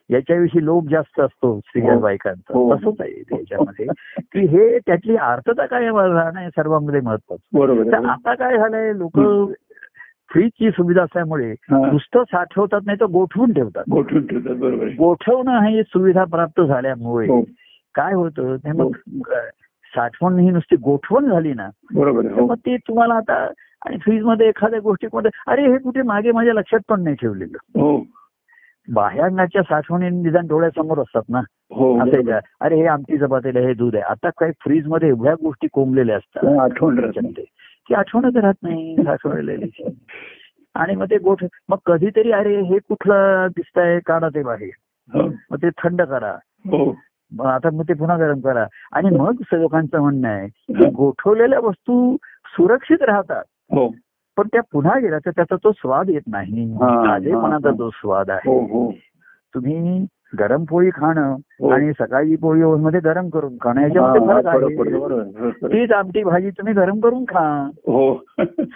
याच्याविषयी लोक जास्त असतो स्त्रिया हो. बायकांचा. तसंच आहे त्याच्यामध्ये. की हे त्यातली आर्थता काय राहणं सर्वांमध्ये महत्वाचं बरोबर आता काय झालंय लोक फ्रीजची सुविधा असल्यामुळे. नुसतं साठवतात नाही तर गोठवून ठेवतात. गोठवून ठेवतात बरोबर गोठवणं ही सुविधा प्राप्त झाल्यामुळे काय होतं? ते मग साठवण ही नुसती गोठवण झाली ना बरोबर आहे हो. मग ते तुम्हाला आता आणि फ्रीजमध्ये एखाद्या गोष्टीमध्ये अरे हे कुठे मागे माझ्या लक्षात पण नाही ठेवलेलं. हो. बाह्यांच्या साठवणी निदान डोळ्यासमोर असतात ना हो असं. आहे? अरे हे आमटी चपातीला हे दूध आहे. आता काय फ्रीजमध्ये एवढ्या गोष्टी कोंबलेल्या असतात. आठवण. ती आठवणच राहत नाही साठवलेली. आणि मग ते गोठ मग कधीतरी अरे हे कुठलं दिसतंय काढा ते बाहेर. मग ते थंड करा. आता मग ते पुन्हा गरम करा. आणि मग स- लोकांचं म्हणणं आहे की गोठवलेल्या वस्तू सुरक्षित राहतात. हो. पण त्या पुन्हा गेल्या तर त्याचा तो स्वाद येत नाही. हा, ताजेपणाचा हा. जो स्वाद आहे. हो हो. तुम्ही गरम पोळी खाणं हो. आणि सकाळी पोळी मध्ये गरम करून खाणं याच्यामध्ये हा, फरक आहे. तीच आमटी भाजी तुम्ही गरम करून खा. हो.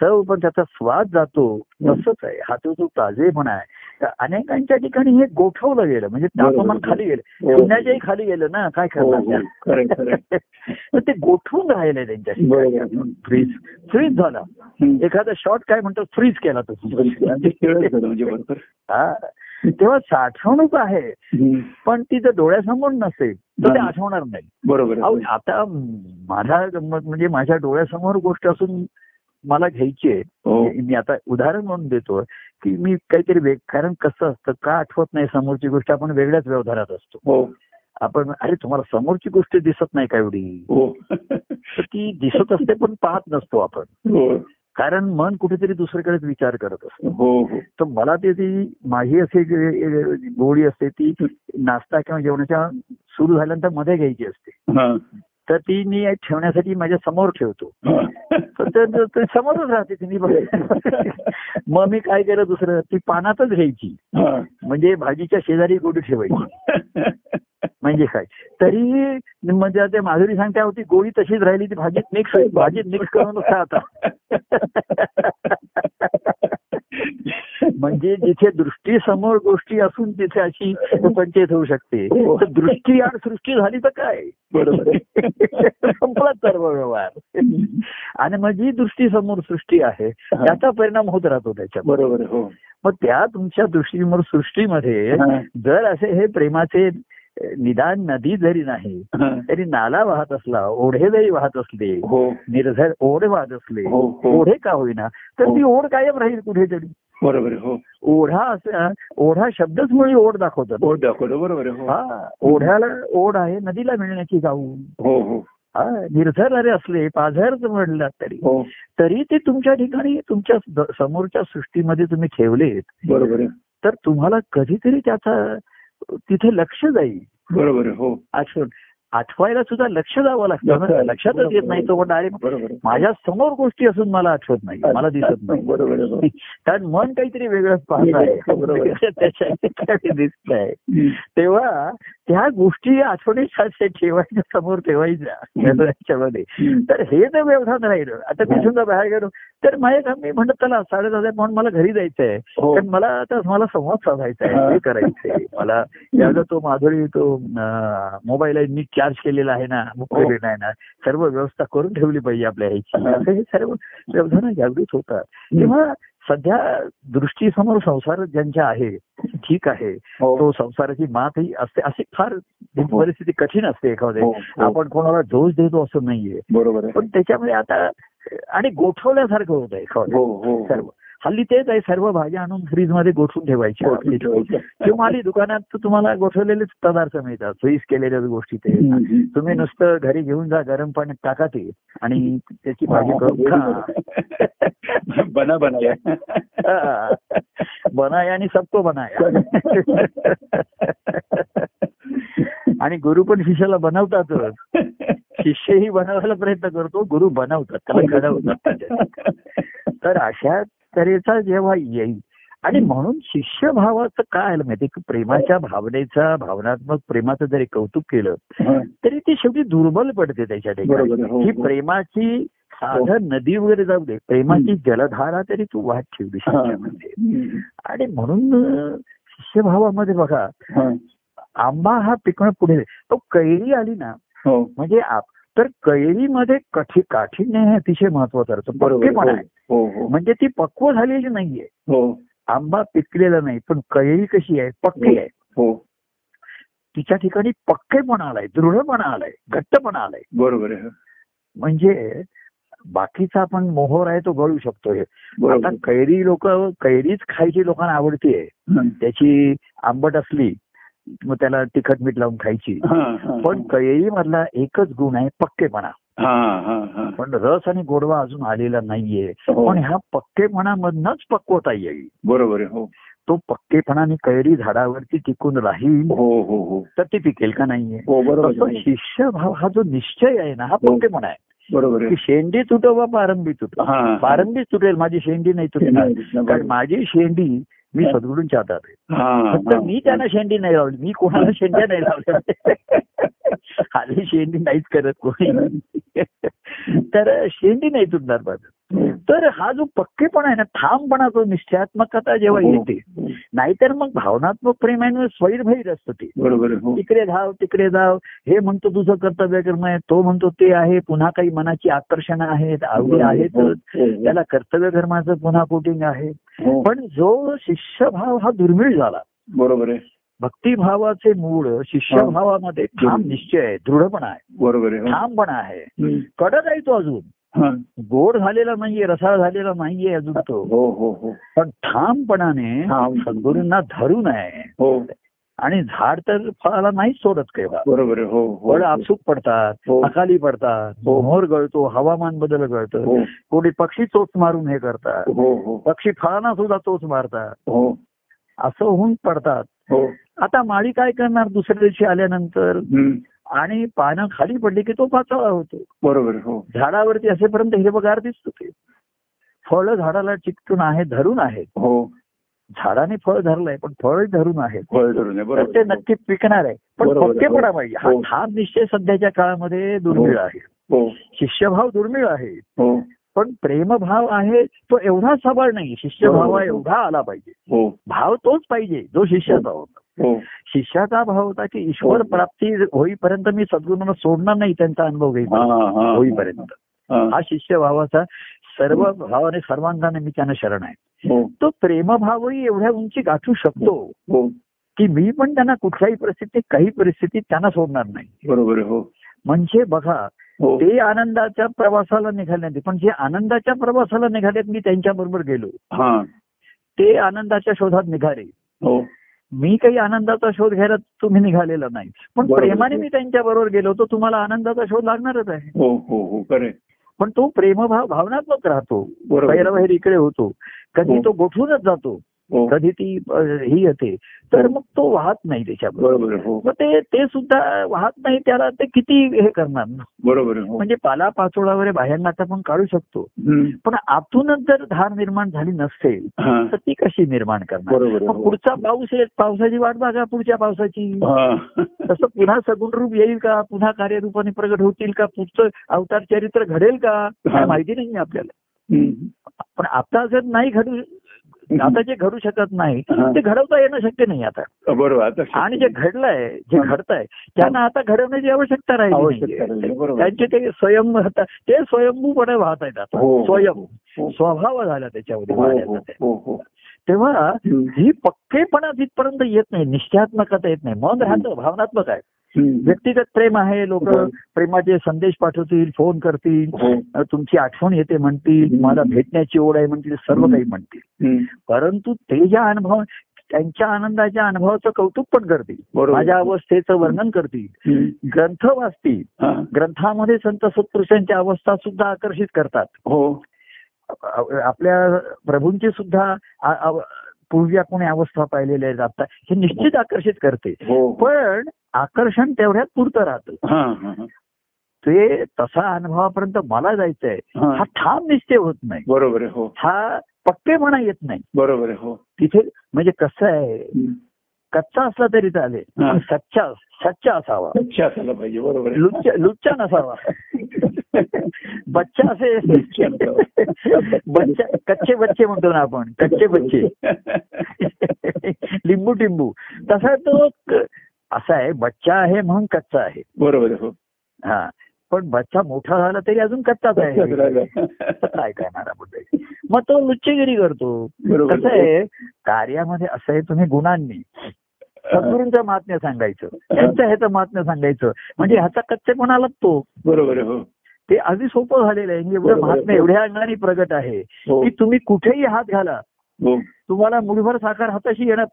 चव पण त्याचा स्वाद जातो. तसंच आहे. हा तो जो ताजेपणा आहे. अनेकांच्या ठिकाणी हे गोठवलं गेलं म्हणजे तापमान. खाली गेलं हो. शून्याच्याही खाली गेलं ना काय हो, हो. करणार ते गोठवून राहिले त्यांच्या बरोबर. ठिकाणी फ्रीज फ्रीज झाला हं. एखादा शॉर्ट काय म्हणतो फ्रीज केला तो म्हणजे बरोबर हा. तेव्हा साठवणूक आहे हं. पण ती जर डोळ्यासमोर नसेल तर ते. आठवणार नाही बरोबर. आता माझा गंमत म्हणजे माझ्या डोळ्यासमोर गोष्ट असून मला घ्यायची आहे. हो. मी आता उदाहरण म्हणून देतो की मी काहीतरी वेग कारण कसं असतं का आठवत नाही समोरची गोष्ट आपण वेगळ्याच व्यवहारात असतो. हो. आपण अरे तुम्हाला समोरची गोष्ट दिसत नाही का एवढी? हो. ती दिसत असते पण पाहत नसतो आपण. कारण मन कुठेतरी दुसरीकडेच विचार करत असतो. तर मला ते ती माझी ग- गोळी असते ती नाश्ता किंवा जेवणाच्या सुरू झाल्यानंतरमध्ये घ्यायची असते. तर ती मी ठेवण्यासाठी माझ्यासमोर ठेवतो. तर समोरच राहते ती मी बघ- मग मी काय केलं दुसरं? ती पानातच घ्यायची. म्हणजे भाजीच्या शेजारी गोडी ठेवायची. म्हणजे काय? तरी म्हणजे ते माधुरी सांगते "अहो, ती गोळी तशीच राहिली ती भाजीत मिक्स भाजीत मिक्स करून आता. म्हणजे जिथे दृष्टी समोर गोष्टी असून तिथे अशी पंचायत होऊ शकते. हो. तर दृष्टी आड सृष्टी झाली तर काय? बरोबर. संपला सर्व व्यवहार. आणि मग जी दृष्टी समोर सृष्टी आहे त्याचा परिणाम होत राहतो त्याच्यात. बरोबर हो. मग त्या तुमच्या दृष्टीसमोर सृष्टीमध्ये जर असे हे प्रेमाचे निदान नदी जरी नाही. तरी नाला वाहत असला ओढे जरी वाहत असले हो. निर्झर ओढे वाहत असले हो, हो. ओढे का होईना तर. ती ओढ कायम राहील कुठेतरी. बरोबर हो. ओढा असं ओढा शब्दच मुळे ओढ दाखवतात. हो दाखवलं बरोबर हो. हा ओढ्याला ओढ आहे नदीला मिळण्याची जाऊ हो हो. असले पाझर म्हणलं तरी हो. तरी ते तुमच्या ठिकाणी तुमच्या समोरच्या सृष्टीमध्ये तुम्ही ठेवलेत. बरोबर तर तुम्हाला कधीतरी त्याचा तिथे लक्ष जाईल. बरोबर हो. आठवण. आठवायला सुद्धा लक्ष द्यावं लागतं लक्षातच येत नाही तो बरोबर. आहे. माझ्यासमोर गोष्टी असून मला आठवत नाही. मला दिसत नाही. हो. कारण मन काहीतरी वेगळंच पाहत आहे. बरोबर. त्याच्या दिसत आहे. तेव्हा त्या गोष्टी आठवणीसाठी ठेवायच्या समोर ठेवायच्या. त्याच्यामध्ये. तर हे जर व्यवधान राहिलं. आता मी समजा बाहेर गेलो. तर माझ्या मी म्हणत चला साडेदहा म्हणून मला घरी जायचंय. हो. कारण मला आता मला संवाद साधायचा आहे. हा. हे करायचंय. मला याचा तो माधुरी तो मोबाईल आहे. मी चार्ज केलेला आहे ना बुक हो. आहे ना सर्व व्यवस्था करून ठेवली पाहिजे आपल्या ह्याची हा. असं हे सर्व व्यवधान जागृत होतात. तेव्हा सध्या दृष्टीसमोर संसार ज्यांच्या आहे ठीक आहे हो. तो संसाराची मात ही असते. अशी फार परिस्थिती कठीण असते एखाद्या हो, हो. आपण कोणाला दोष देतो असं नाहीये. बरोबर पण त्याच्यामध्ये आता आणि गोठवल्यासारखं होत आहे हो हो. सर्व. हल्ली तेच आहे सर्व भाज्या आणून फ्रीजमध्ये गोठवून ठेवायच्या गोठवून ठेवायच्या. किंवा हल्ली दुकानात तुम्हाला गोठवलेलेच पदार्थ मिळतात. फ्रीज केलेल्याच गोष्टी ते. तुम्ही नुसतं घरी घेऊन जा गरम पाण्यात टाका ते. आणि त्याची भाजी करून खा. बना बनाया. हा. बनाया आणि सबको बनाया. आणि गुरु पण शिष्याला बनवतातच. शिष्यही बनवायला प्रयत्न करतो गुरु बनवतात त्याला घडवतात. त्याच्यात. तर अशा तऱ्हेचा जेव्हा येईल आणि म्हणून शिष्यभावाचं काय आलं माहिती प्रेमाच्या भावनेचा भावनात्मक प्रेमाचं जरी कौतुक केलं हा. तरी ती शेवटी दुर्बल पडते त्याच्या ठिकाणी हो, ही हो. प्रेमाची साधं नदी वगैरे जाऊ दे प्रेमाची जलधारा तरी तू वाट ठेवली हा. शिष्यामध्ये हम्म. आणि म्हणून शिष्यभावामध्ये बघा हा. आंबा हा पिकणं पुढे तो कैरी आली ना हो म्हणजे तर कैरीमध्ये कठी काठीण्य हे अतिशय महत्वाचं असतं. पक्केपणा आहे. आहे. हो हो. म्हणजे ती पक्व झालेली नाहीये. हो. आंबा पिकलेला नाही पण कैरी कशी आहे? पक्की आहे. हो. तिच्या ठिकाणी पक्केपणा आलाय दृढपणा आलाय घट्टपणा आलाय. बरोबर म्हणजे बाकीचा आपण मोहर आहे तो गळू शकतो हे. आता कैरी लोक कैरीच खायची लोकांना आवडतीये. हा. त्याची आंबट असली मग त्याला तिखट मीठ लावून खायची. पण कैरी मधला एकच गुण आहे पक्केपणा. पण रस आणि गोडवा अजून आलेला नाहीये. हो. पण ह्या पक्केपणामधनच पक्वता येईल. बरोबर आहे हो. तो पक्केपणाने कैरी झाडावरती टिकून राहील हो तर ती पिकेल का नाहीये. शिष्यभाव हा जो निश्चय आहे ना हा. पक्केपणा आहे. बरोबर की शेंडी तुटो वा पारंबी तुटो. पारंबीच तुटेल माझी शेंडी नाही तुटणार. कारण माझी शेंडी मी सद्गुरूंच्या हातात आहे हा, फक्त. मी त्यांना शेंडी नाही लावली. मी कोणाला शेंड्या नाही लावल्या? हल्ली शेंडी नाहीच करत कोणी. तर शेंडी नाही तुटणार माझं. तर हा जो पक्केपणा आहे ना ठामपणा जो निश्चयात्मकता जेव्हा हो. येते नाहीतर मग भावनात्मक प्रेम आहे स्वैरभैर असतं ते बरोबर आहे हो तिकडे धाव तिकडे धाव हे म्हणतो तुझं कर्तव्य कर्म आहे तो म्हणतो ते आहे पुन्हा काही मनाची आकर्षण आहेत आवडी आहेत हो. त्याला कर्तव्य कर्माचं पुन्हा कोटिंग आहे. पण जो शिष्यभाव हा दुर्मिळ झाला बरोबर आहे भक्तिभावाचे मूळ शिष्यभावामध्ये ठाम निश्चय आहे दृढपणा आहे बरोबर आहे. ठामपणा आहे. कडक आहे तो अजून. गोड झालेला नाहीये रसाळ झालेला नाहीये अजून तो. हो हो हो. पण ठामपणाने ठाम. सद्गुरूंना धरून आहे हो. आणि झाड तर फळाला नाहीच सोडत केव्हा. बरोबर हो हो. फळ आपसूक पडतात हो. अकाली पडतात हो. मोहर गळतो हवामान बदल गळतं. कोणी पक्षी चोच मारून हे करतात. पक्षी फळांना सुद्धा चोच मारतात. असं होऊन पडतात. हो. आता माळी काय करणार दुसऱ्या दिवशी आल्यानंतर. आणि पानं खाली पडली की तो पाचोळा होतो. बरोबर आहे हो. झाडावरती असेपर्यंत हिरवगार दिसतो ते. फळं झाडाला चिकटून आहे धरून आहेत. हो. झाडाने फळ धरलंय पण फळ धरून आहे फळ धरून आहे, ते नक्की पिकणार आहे. पण आहे. पक्केपणा पाहिजे हा हो. निश्चय सध्याच्या काळामध्ये दुर्मिळ आहे. हो. शिष्यभाव दुर्मिळ आहे. हो. पण प्रेमभाव आहे तो एवढा सबळ नाही. शिष्यभाव. एवढा आला पाहिजे. हो. भाव तोच पाहिजे जो शिष्याचा होता. हो शिष्याचा भाव होता की ईश्वर हो. प्राप्ती होईपर्यंत मी सद्गुरूंना सोडणार नाही त्यांचा अनुभव हा घेईल हा. होईपर्यंत. हा. हा शिष्य भावाचा सर्व भावाने सर्वांगाने मी त्यांना शरण आहे. हो. तो प्रेमभावही एवढ्या उंची गाठू शकतो हो. की मी पण त्यांना कुठल्याही परिस्थितीत काही परिस्थितीत त्यांना सोडणार नाही. बरोबर हो. म्हणजे बघा हो. ते आनंदाच्या प्रवासाला निघाले नाही पण जे आनंदाच्या प्रवासाला निघालेत मी त्यांच्या बरोबर गेलो. हा. ते आनंदाच्या शोधात निघाले. हो. मी काही आनंदाचा शोध घ्यायला तुम्ही निघालेला नाही. पण. प्रेमाने मी त्यांच्या बरोबर गेलो तर तुम्हाला आनंदाचा शोध लागणारच आहे. हो हो हो पण तो प्रेमभाव भावनात्मक राहतो. बाहेर इकडे होतो. कधी. तो गोठूनच जातो. कधी ती ही येते तर मग तो वाहत नाही त्याच्याबरोबर. हो. मग ते ते सुद्धा वाहत नाही त्याला ते किती हे करणार ना? बरोबर हो. म्हणजे पाला पाचोळा वगैरे बाहेरनात आपण काढू शकतो. पण आतूनच जर धार निर्माण झाली नसेल हा. तर ती कशी निर्माण करणार? मग हो. पुढचा पाऊस येईल पावसाची वाट बघा पुढच्या पावसाची. हा. तसं पुन्हा सगुण रूप येईल का? पुन्हा कार्यरूपाने प्रगट होतील का? पुढचं अवतार चरित्र घडेल का? माहिती नाही आपल्याला. पण आता जर नाही घडू आता जे घडू शकत नाही हा. ते घडवता येणं शक्य नाही आता बरोबर आणि जे घडलंय जे हा. घडतंय त्यांना आता घडवण्याची आवश्यकता राहिली. त्यांचे ते स्वयं ते स्वयंभूपणे वाहत आहेत आता हो. स्वयं हो. स्वभाव झाला त्याच्यामध्ये हो हो. हो हो तेव्हा. ही पक्केपणा तिथपर्यंत येत नाही निश्चयात्मकता येत नाही मन राहतं भावनात्मक आहे. व्यक्तिगत प्रेम आहे लोक. प्रेमाचे संदेश पाठवतील फोन करतील हो तुमची आठवण येते म्हणतील. मला भेटण्याची ओढ आहे म्हणतील सर्व. काही म्हणतील. परंतु ते ज्या अनुभव त्यांच्या आनंदाच्या अनुभवाचं कौतुक पण करतील. माझ्या अवस्थेचं वर्णन करतील. ग्रंथ वाचतील. ग्रंथामध्ये संत सत्पुरुषांच्या अवस्था सुद्धा आकर्षित करतात हो आपल्या प्रभूंची सुद्धा पूर्वी कोणी अवस्था पाहिलेल्या आहेत आता हे निश्चित आकर्षित करते हो पण आकर्षण तेवढ्यात पुरतं राहतं. हा हा हा. ते तसा अनुभवापर्यंत मला जायचंय हा. ठाम निश्चय होत नाही. बरोबर आहे हो. हा पक्केपणा येत नाही. बरोबर आहे हो. तिथे म्हणजे कसं आहे. कच्चा असला तरी चालेल सच्चा सच्चा असावा. लक्ष असायला पाहिजे बरोबर लुच्चा लुच्चा नसावा बच्चा असे. बच्चा कच्चे बच्चे म्हणतो ना आपण कच्चे बच्चे. लिंबू टिंबू. तसा तो असा आहे बच्चा आहे म्हणून कच्चा आहे. बरोबर हो. हा. पण बच्चा मोठा झाला तरी अजून कच्चाच आहे. काय करणार आपण? मग तो लुच्चेगिरी करतो. कसं आहे कार्यामध्ये असं आहे तुम्ही गुणांनी. सद्गुरूंचं महात्म्य सांगायचं. त्यांचं ह्याचं महात्म्य सांगायचं. म्हणजे ह्याचा कच्चेपणा लागतो बरोबर हो. ते अगदी सोपं झालेलं आहे. म्हणजे. महात्म्य एवढ्या अंगाने प्रगट आहे हो. की तुम्ही कुठेही हात घाला हो तुम्हाला मुठभर साखर हाताशी येणार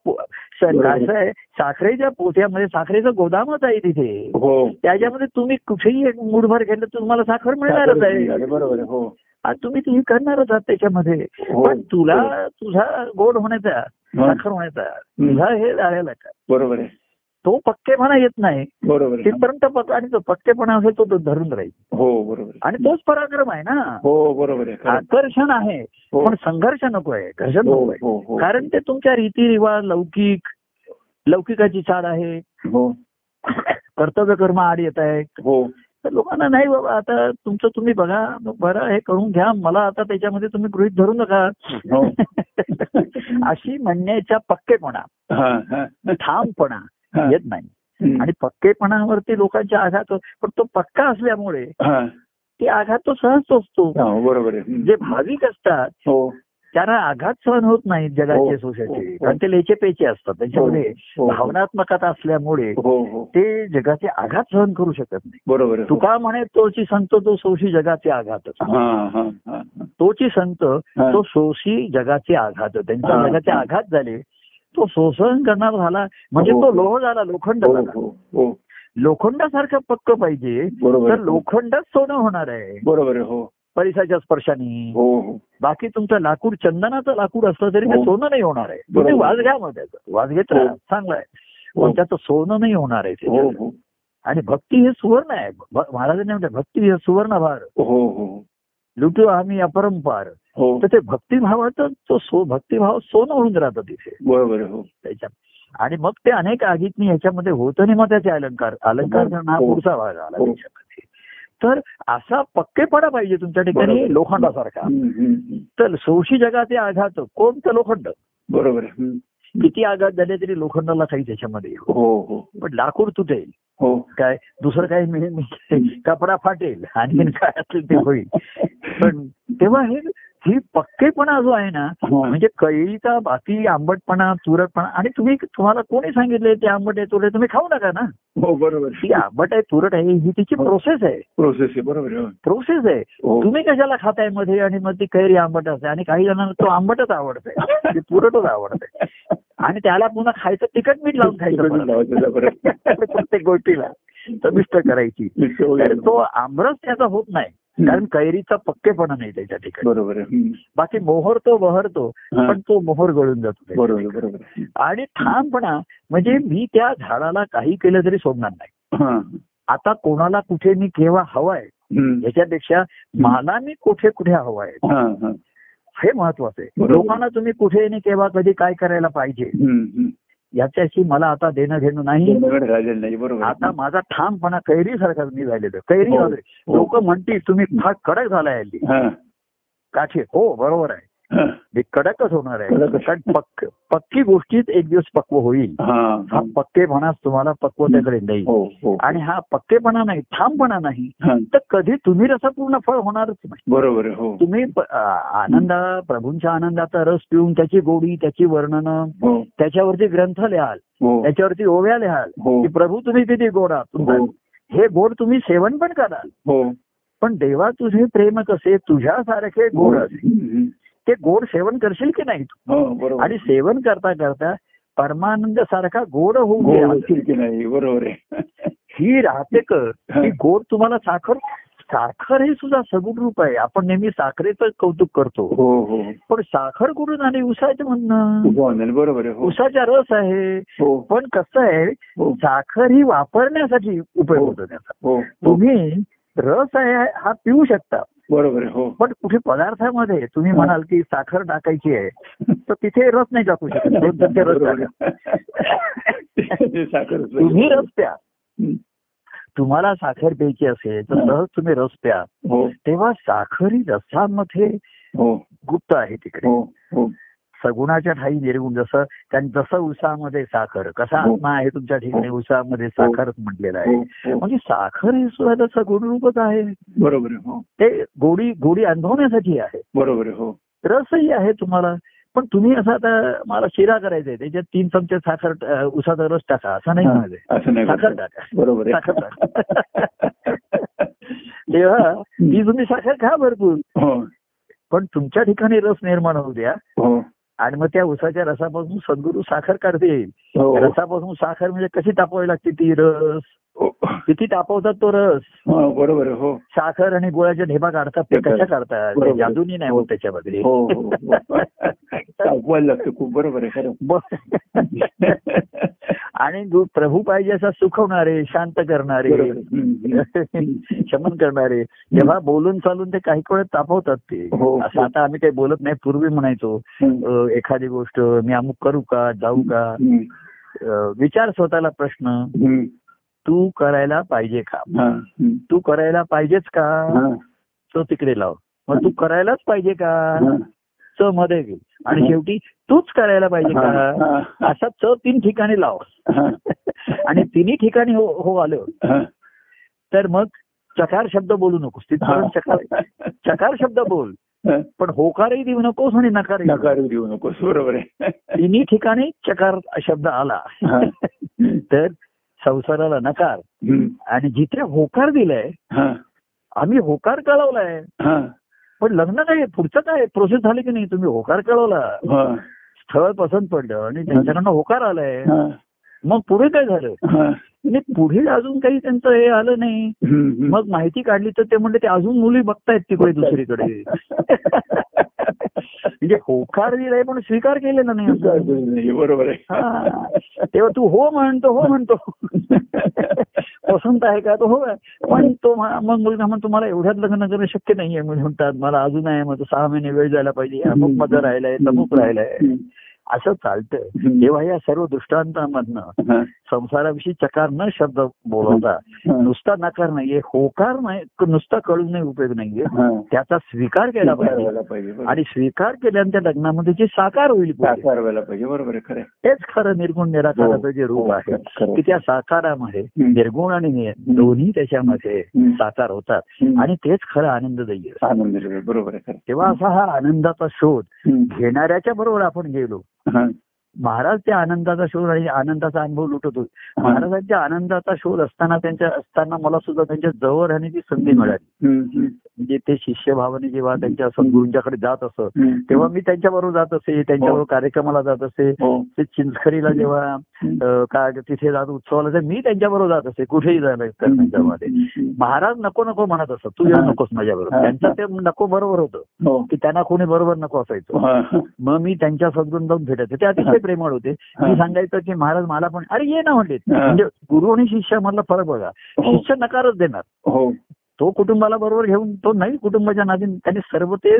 साखरेच्या पोत्यामध्ये साखरेचं गोदामच आहे तिथे. हो. त्याच्यामध्ये तुम्ही कुठेही एक मुठभर घेतलं तुम्हाला साखर मिळणारच आहे. बरोबर आहे. हो. तुम्ही ती करणारच आहात त्याच्यामध्ये. हो. पण तुला तुझा गोड होण्याचा. साखर होण्याचा तुझा हे झालेला का बरोबर आहे. तो पक्केपणा येत नाही. बरोबर तिथपर्यंत आणि तो पक्केपणा असेल तो धरून राहील. हो बरोबर आणि तोच पराक्रम आहे ना. हो बरोबर. आकर्षण आहे. हो. पण संघर्ष नको आहे. घर्षण हो नको आहे. हो कारण ते तुमच्या रीतिरिवाज लौकिक लौकिकाची चाल आहे. हो. कर्तव्य कर्म आड येत आहे हो. तर लोकांना नाही बाबा आता तुमचं तुम्ही बघा बरं हे करून घ्या. मला आता त्याच्यामध्ये तुम्ही गृहित धरू नका. हो. अशी म्हणण्याचा पक्केपणा. ठामपणा. येत नाही. आणि पक्केपणावरती लोकांच्या आघात पण तो पक्का असल्यामुळे हा. ते आघात तो सहज असतो हा, बरोबर. जे भाविक असतात हो. त्यांना आघात सहन होत नाही जगाचे हो, सोसायटी. हो, कारण ते लेचे पेचे असतात. त्याच्यामध्ये हो, हो. भावनात्मकता असल्यामुळे हो हो. ते जगाचे आघात सहन करू शकत नाही. बरोबर हो. तुका म्हणे तोची संत तो सोशी जगाचे आघात हा हा हा. तोची संत हा. तो सोशी जगाचे आघात. त्यांच्या हा. जगाचे आघात झाले तो सोसहन करणार झाला. म्हणजे हो. तो लोह झाला लोखंड हो झाला. हो हो. लोखंडासारखं पक्क पाहिजे. तर. लोखंडच सोनं होणार आहे. बरोबर हो. परिसाच्या स्पर्शाने. हो हो. बाकी तुमचं लाकूड चंदनाचं लाकूड असलं तरी ते हो. सोनं नाही होणार आहे. तुम्ही वाज घ्या मग त्याचं. वाज घेत हो. चांगलं आहे. हो. पण त्याचं सोनं नाही होणार आहे हो. हो. आणि भक्ती हे सुवर्ण आहे. महाराजांनी म्हटलं भक्ती हे सुवर्ण भार. हो हो. लुटू आम्ही अपरंपार. हो तर ते भक्तिभावाचं तो सो भक्तिभाव सोनं होऊन राहतं तिथे. बरोबर हो. त्याच्यात. आणि मग ते अनेक आगीतनी ह्याच्यामध्ये होतं आणि मग त्याचे अलंकार. अलंकार हा हो. पुढचा भाग आला हो. त्याच्यामध्ये. तर असा पक्केपणा पाहिजे तुमच्या ठिकाणी. लोखंडासारखा. तर सोशी जगाचे आघात. कोणतं लोखंड? बरोबर. किती आघात झाले तरी लोखंडाला काही त्याच्यामध्ये. हो हो. पण लाकूड तुटेल. हो. काय दुसरं काही मिळेल नाही. कपडा फाटेल. आणखीन काय असेल ते होईल. पण तेव्हा हे ही पक्केपणा जो आहे ना हा. म्हणजे कैरीचा बाकी आंबटपणा तुरटपणा आणि तुम्ही तुम्हाला कोणी सांगितले ते आंबट आहे तुरट? तुम्ही खाऊ नका ना हो बरोबर ती आंबट आहे तुरट आहे ही तिची हो. प्रोसेस आहे प्रोसेस आहे बरोबर. प्रोसेस आहे हो तुम्ही कशाला खातायमध्ये आणि मग ती कैरी आंबट असते आणि काही जणांना तो आंबटच आवडतंय ते तुरटच आवडतंय आणि त्याला पुन्हा खायचं तिखट मीठ लावून खायचं. प्रत्येक गोष्टीला चविष्ट करायची. तो आमरस त्याचा होत नाही कारण कैरीचा पक्केपणा नाही त्याच्या ठिकाणी बरोबर. बाकी मोहरतो बहरतो हा. पण तो मोहर गळून जातो बरोबर. आणि ठामपणा म्हणजे मी त्या झाडाला काही केलं तरी सोडणार नाही. आता कोणाला कुठे मी केव्हा हवाय. याच्यापेक्षा मला मी कुठे कुठे हवाय हा, महत्वाचं आहे. लोकांना तुम्ही कुठे आणि केव्हा कधी काय करायला पाहिजे. याच्याशी मला आता देणं घेणं नाही. आता माझा ठामपणा कैरी सारखा मी झालेलो कैरी हो. झालोय लोक म्हणतील तुम्ही फार कडक झालाय हल्ली हा. काठी हो बरोबर आहे हा. कडकच होणार आहे. कारण पक्क पक्की गोष्टीत एक दिवस पक्व होईल. हा. पक्केपणाच तुम्हाला पक्वतेकडे नेईल हो हो. आणि हा पक्केपणा नाही ठामपणा नाही. तर कधी तुम्ही रसपूर्ण फळ होणारच नाही. बरोबर. हो. तुम्ही आनंदा प्रभूंच्या आनंदाचा रस पिऊन त्याची गोडी त्याची वर्णनं त्याच्यावरती ग्रंथ लिहाल त्याच्यावरती ओव्या लिहाल की प्रभू तुम्ही किती गोड आहात. तुमचा हो गोड तुम्ही सेवन पण कराल. पण देवा तुझे प्रेम कसे? तुझ्यासारखे गोड असे. ते गोड सेवन करशील की नाही तू? हो आणि सेवन करता करता परमानंद सारखा गोड होऊन की नाही? बरोबर आहे. ही राहते ही. गोड तुम्हाला साखर साखर हे सुद्धा सगुण रूप आहे. आपण नेहमी साखरेचं कौतुक करतो. हो हो. पण साखर कुठून आली उसाचं म्हणणं. बरोबर हो. उसाचा रस आहे. हो. पण कसं आहे साखर ही वापरण्यासाठी उपयोग होतो त्याचा. तुम्ही रस आहे हा पिऊ शकता. बरोबर आहे हो. पण कुठे पदार्थामध्ये तुम्ही म्हणाल की साखर टाकायची आहे तर तिथे रस नाही टाकू शकत. रस तुम्ही रस प्या. तुम्हाला साखर प्यायची असेल तर सहज तुम्ही रस प्या. हो. तेव्हा साखरी रसामध्ये हो. गुप्त आहे तिकडे. हो. सगुणाच्या ठाई निर्गुण जसं जसं उसामध्ये साखर कसा हो. आत्मा आहे तुमच्या ठिकाणी उसामध्ये साखरच म्हटलेलं आहे. हो. हो. म्हणजे साखर हे सुद्धा त्याचं गुणरूपच आहे. बरोबर हो. ते गोडी गोडी अनुभवण्यासाठी आहे. बरोबर हो. रसही आहे तुम्हाला. पण तुम्ही असं आता मला शिरा करायचा आहे त्याच्यात तीन चमचे साखर उसाचा रस टाका असं नाही हा, नाही साखर. टाका. बरोबर साखर टाका. तेव्हा ती तुम्ही साखर खा भरपूर. हो. पण तुमच्या ठिकाणी रस निर्माण होऊ द्या. हो. आणि मग त्या उसाच्या रसापासून सद्गुरू साखर काढते. हो. रसापासून साखर म्हणजे कशी तापवावी लागते? ती रस. किती तापवतात तो रस. हा, बरोबर हो. साखर आणि गुळाच्या ढेबा काढतात ते कशा काढतात. जादूनी नाही होत त्याच्यामध्ये. हो हो हो. लागतं खूप बरोबर आहे आणि प्रभू पाहिजे असा सुखवणारे शांत करणारे. शमन करणारे जेव्हा बोलून चालून ते काही वेळ तापवतात ते. हो. असं आता आम्ही काही बोलत नाही पूर्वी म्हणायचो एखादी गोष्ट मी अमुक करू का जाऊ का? विचार स्वतःला प्रश्न. तू करायला पाहिजे का. तू करायला पाहिजेच का. तो तिकडे लाव मग तू करायलाच पाहिजे का. च मध्ये घे आणि शेवटी तूच करायला पाहिजे. का. असा च तीन ठिकाणी लाव. आणि तिन्ही ठिकाणी हो हो आलं हा. तर मग चकार शब्द बोलू नकोस तिथपर्यंत चकार चकार शब्द बोल. पण होकारही देऊ नकोस आणि नकार नकार देऊ नकोस बरोबर आहे तिन्ही ठिकाणी चकार शब्द आला. तर संसाराला नकार. आणि जिथे होकार दिलाय हा. आम्ही होकार कळवलाय. पण लग्न काय पुढचं काय प्रोसेस झाली की नाही तुम्ही होकार कळवला हा. स्थळ पसंत पडलं आणि त्यांच्याकडनं होकार आलाय. मग पुढे काय झालं हा. आणि पुढे अजून काही त्यांचं हे आलं नाही. मग माहिती काढली तर ते म्हणले ते अजून मुली बघतायत तिकडे दुसरीकडे म्हणजे होकार दिलाय पण स्वीकार केलेला नाही बरोबर. आहे तेव्हा तू हो म्हणतो हो म्हणतो पसंत आहे का तो हो. पण तो मग मुलगा म्हणतो मला एवढ्यात लग्न करणं शक्य नाहीये म्हणजे म्हणतात मला अजून आहे मग सहा महिने वेळ जायला पाहिजे अमुक माझं राहिलंय तमुक राहिलंय. असं चालतं. तेव्हा या सर्व दृष्टांतामधनं हा. संसाराविषयी चकार न शब्द बोलवता हा. नुसता नकार नाहीये होकार नाही नुसता कळून नाही उपयोग नाहीये हा. त्याचा स्वीकार केला पाहिजे. आणि स्वीकार केल्यानंतर लग्नामध्ये जे साकार होईल बरोबर. तेच खरं निर्गुण निराकाराचं जे रूप हो, आहे. की त्या साकारामध्ये. निर्गुण आणि दोन्ही त्याच्यामध्ये. साकार होतात. आणि तेच खरं आनंददायी बरोबर तेव्हा असा हा आनंदाचा शोध. घेणाऱ्याच्या बरोबर आपण गेलो हा. महाराज त्या आनंदाचा शोध आणि आनंदाचा अनुभव लुटत होते महाराजांच्या आनंदाचा शोध असताना त्यांच्या असताना मला सुद्धा त्यांच्या जवळ राहण्याची संधी मिळाली. म्हणजे ते शिष्यभावाने जेव्हा त्यांच्या सद्गुरूंच्याकडे जात असत. तेव्हा मी त्यांच्याबरोबर जात असे त्यांच्याबरोबर कार्यक्रमाला जात असे हो. ते चिंचखरीला जेव्हा काय तिथे जात उत्सवाला तर मी त्यांच्याबरोबर जात असे कुठेही जायला त्यांच्यामध्ये. महाराज नको नको म्हणत असत. तू येऊ हा. नकोस माझ्याबरोबर. हा. त्यांचं ते नको बरोबर होतं. हो. की त्यांना कोणी बरोबर नको असायचं. हा. मग मी त्यांच्या सद्गुण जाऊन भेटायचे ते अतिशय प्रेमळ होते मी सांगायचं की महाराज मला पण अरे ये ना म्हणले. म्हणजे गुरु आणि शिष्य मधला फरक बघा हो. शिष्य नकारच देणार हो तो कुटुंबाला बरोबर घेऊन तो नाही कुटुंबाच्या नादीन त्यांनी सर्व ते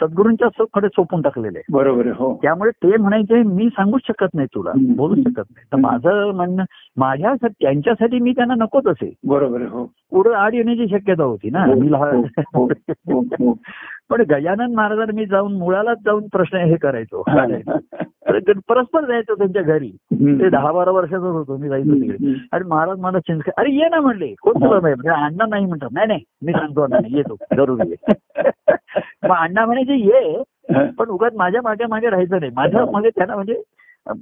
सद्गुरूंच्या कडे सोपून टाकलेले. बरोबर हो त्यामुळे ते म्हणायचे मी सांगूच शकत नाही तुला. बोलूच शकत नाही तर. माझं म्हणणं माझ्यासाठी त्यांच्यासाठी मी त्यांना नकोच असे. बरोबर हो. पुढे आड येण्याची शक्यता होती ना. हो, मी लहान हो. पण गजानन महाराजांना मी जाऊन मुळालाच जाऊन प्रश्न हे करायचो परस्पर जायचो त्यांच्या घरी. ते दहा बारा वर्षाचाच होतो मी जायचो तिकडे. आणि महाराज मला चिंच अरे ये ना म्हणले. कोण तुला नाही म्हणजे अण्णा नाही म्हणतात. नाही नाही मी सांगतो अण्णा नाही, येतो जरूर ये मग अण्णा म्हणायचे ये पण उगाच माझ्या मागे मागे राहायचं नाही. माझ्या मागे त्यांना म्हणजे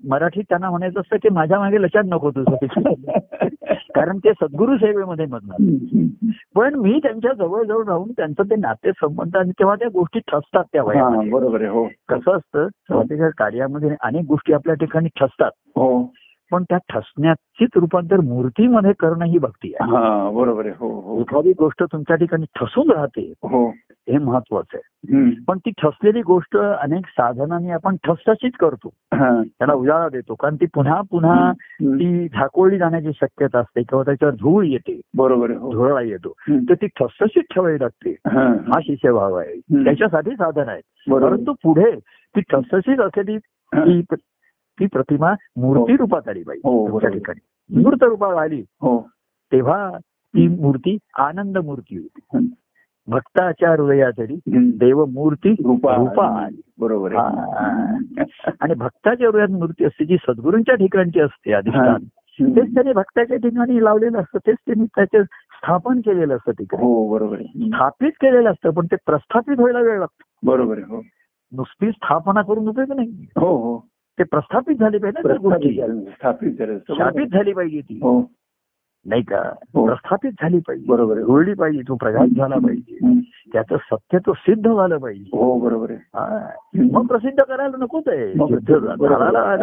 मराठीत त्यांना म्हणायचं असतं की माझ्या मागे लक्षात नको तुझं. कारण ते सद्गुरू सेवेमध्ये म्हणणार पण मी त्यांच्या जवळ जवळ राहून त्यांचं ते नाते संबंध आणि तेव्हा त्या गोष्टी ठसतात त्या हा, वयामध्ये. बरोबर हो. कसं असतं स्वातीच्या कार्यामध्ये अनेक गोष्टी आपल्या ठिकाणी ठसतात. हो. पण त्या ठसण्याचीच रूपांतर मूर्तीमध्ये करणं ही भक्ती आहे हा बरोबर आहे हो हो एखादी गोष्ट तुमच्या ठिकाणी ठसून राहते हो हे महत्वाचं आहे. पण ती ठसलेली गोष्ट अनेक साधनांनी आपण ठसठशीत करतो. त्याला उजाळा देतो कारण ती पुन्हा पुन्हा. ती झाकोळली जाण्याची शक्यता असते किंवा त्याच्यावर धूळ येते बरोबर धुळा येतो. तर ती ठसठशीत ठेवावी लागते हा. शिष्यभाव आहे. त्याच्यासाठी साधन आहे. परंतु पुढे ती ठसठशीत असलेली. ती प्रतिमा मूर्ती रूपात आली हो, पाहिजे बरोबर. त्या ठिकाणी. मूर्त रूपात आली. हो. तेव्हा ती मूर्ती आनंद मूर्ती होती. भक्ताच्या हृदयातरी हम्म. देवमूर्ती रूपा रूपा आली. बरोबर हा. आणि भक्ताच्या हृदयात मूर्ती असते जी सद्गुरूंच्या ठिकाणची असते अधिष्ठान. तेच त्याने भक्ताच्या ठिकाणी लावलेलं असतं. तेच त्यांनी त्याचे स्थापन केलेलं असतं तिकडे हो बरोबर स्थापित केलेलं असतं पण ते प्रस्थापित व्हायला वेळ लागतो. बरोबर हो. नुसती स्थापना करून उपयोग नाही. हो हो. ते प्रस्थापित झाली पाहिजे स्थापित झालं. स्थापित झाली पाहिजे ती. हो. नाही का? हो. प्रस्थापित झाली पाहिजे. बरोबर जुळली पाहिजे तो प्रघात झाला पाहिजे. त्याचं सत्य तो सिद्ध झालं पाहिजे. हो बरोबर आहे. हा. मग प्रसिद्ध करायला नकोच आहे. झाडाला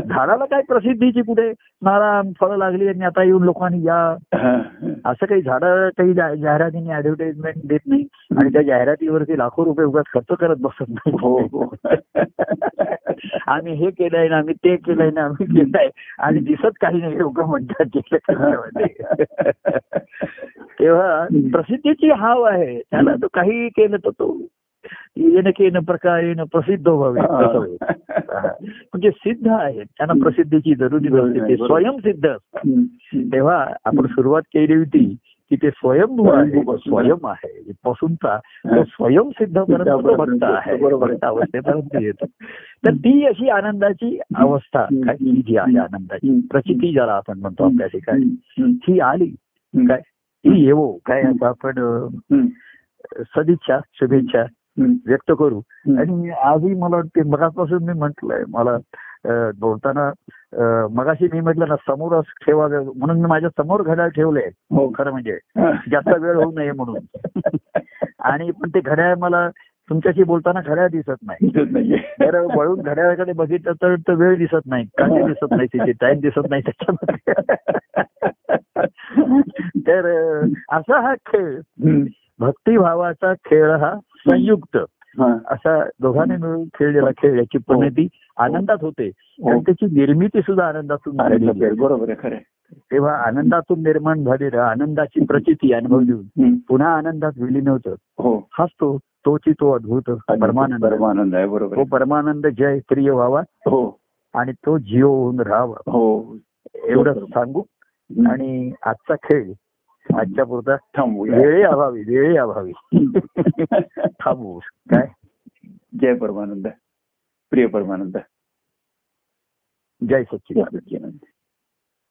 झाडाला काय प्रसिद्धीची कुठे? नारा फळं लागली आणि आता येऊन लोकांनी या. असं काही झाडं काही जाहिरातीने ऍडव्हर्टाइजमेंट देत नाही. आणि त्या जाहिरातीवरती लाखो रुपये उगाच खर्च करत बसत नाही. हो. आम्ही हे केलंय ना आम्ही ते केलंय ना आम्ही केलंय. आणि दिसत काही नाही लोक म्हणतात. तेव्हा प्रसिद्धीची हाव आहे. त्याला तो काही केलं तर तो येणं केनं प्रकारेनं प्रसिद्ध व्हावे. म्हणजे सिद्ध आहे. त्यांना प्रसिद्धीची जरुरी नसते. ते स्वयंसिद्ध असतात. तेव्हा आपण सुरुवात केली होती की ते स्वयंभू आहे. स्वयं आहे. पासूनचा तो. स्वयंसिद्ध पर्यंत भक्त आहे. बरोबर अवस्थेपर्यंत येतो. तर ती अशी आनंदाची अवस्था जी आहे आनंदाची. प्रचिती ज्याला आपण म्हणतो आपल्या ठिकाणी. ही आली. काय ती येवो काय आता आपण. सदिच्छा शुभेच्छा. व्यक्त करू. आणि आजही मला वाटते मगापासून मी म्हटलंय मला बोलताना मगाशी मी म्हटलं ना समोर ठेवावे म्हणून मी माझ्यासमोर घड्याळ ठेवलंय हो खरं म्हणजे. जास्त वेळ होऊ नये म्हणून आणि पण ते घड्याळ मला तुमच्याशी बोलताना घड्याळ दिसत नाही. तर वळून घड्याळाकडे बघितलं तर वेळ दिसत नाही. काळे दिसत नाही तिथे टाइम दिसत नाही त्याच्यामध्ये. तर असा हा खेळ. भक्तिभावाचा खेळ हा संयुक्त. हा. असा दोघांनी मिळून खेळलेला खेळ याची परिणती आनंदात होते. हो. आणि त्याची निर्मिती सुद्धा आनंदातून. बरोबर खरं. तेव्हा आनंदातून निर्माण झालेलं आनंदाची प्रचिती अनुभव देऊन हम्म. पुन्हा आनंदात विलीन होतं. हो. हाच तो तोची तो अद्भुत परमानंद. परमानंद आहे बरोबर तो. परमानंद जय प्रिय व्हावा हो. आणि तो जिओ होऊन राहावा. हो. एवढं सांगू. आणि आजचा खेळ आजच्या पुरता थांबूया. वेळे अभावी वेळे अभावी. थांबू. काय? जय परमानंद. प्रिय परमानंद. जय सच्चिदानंद.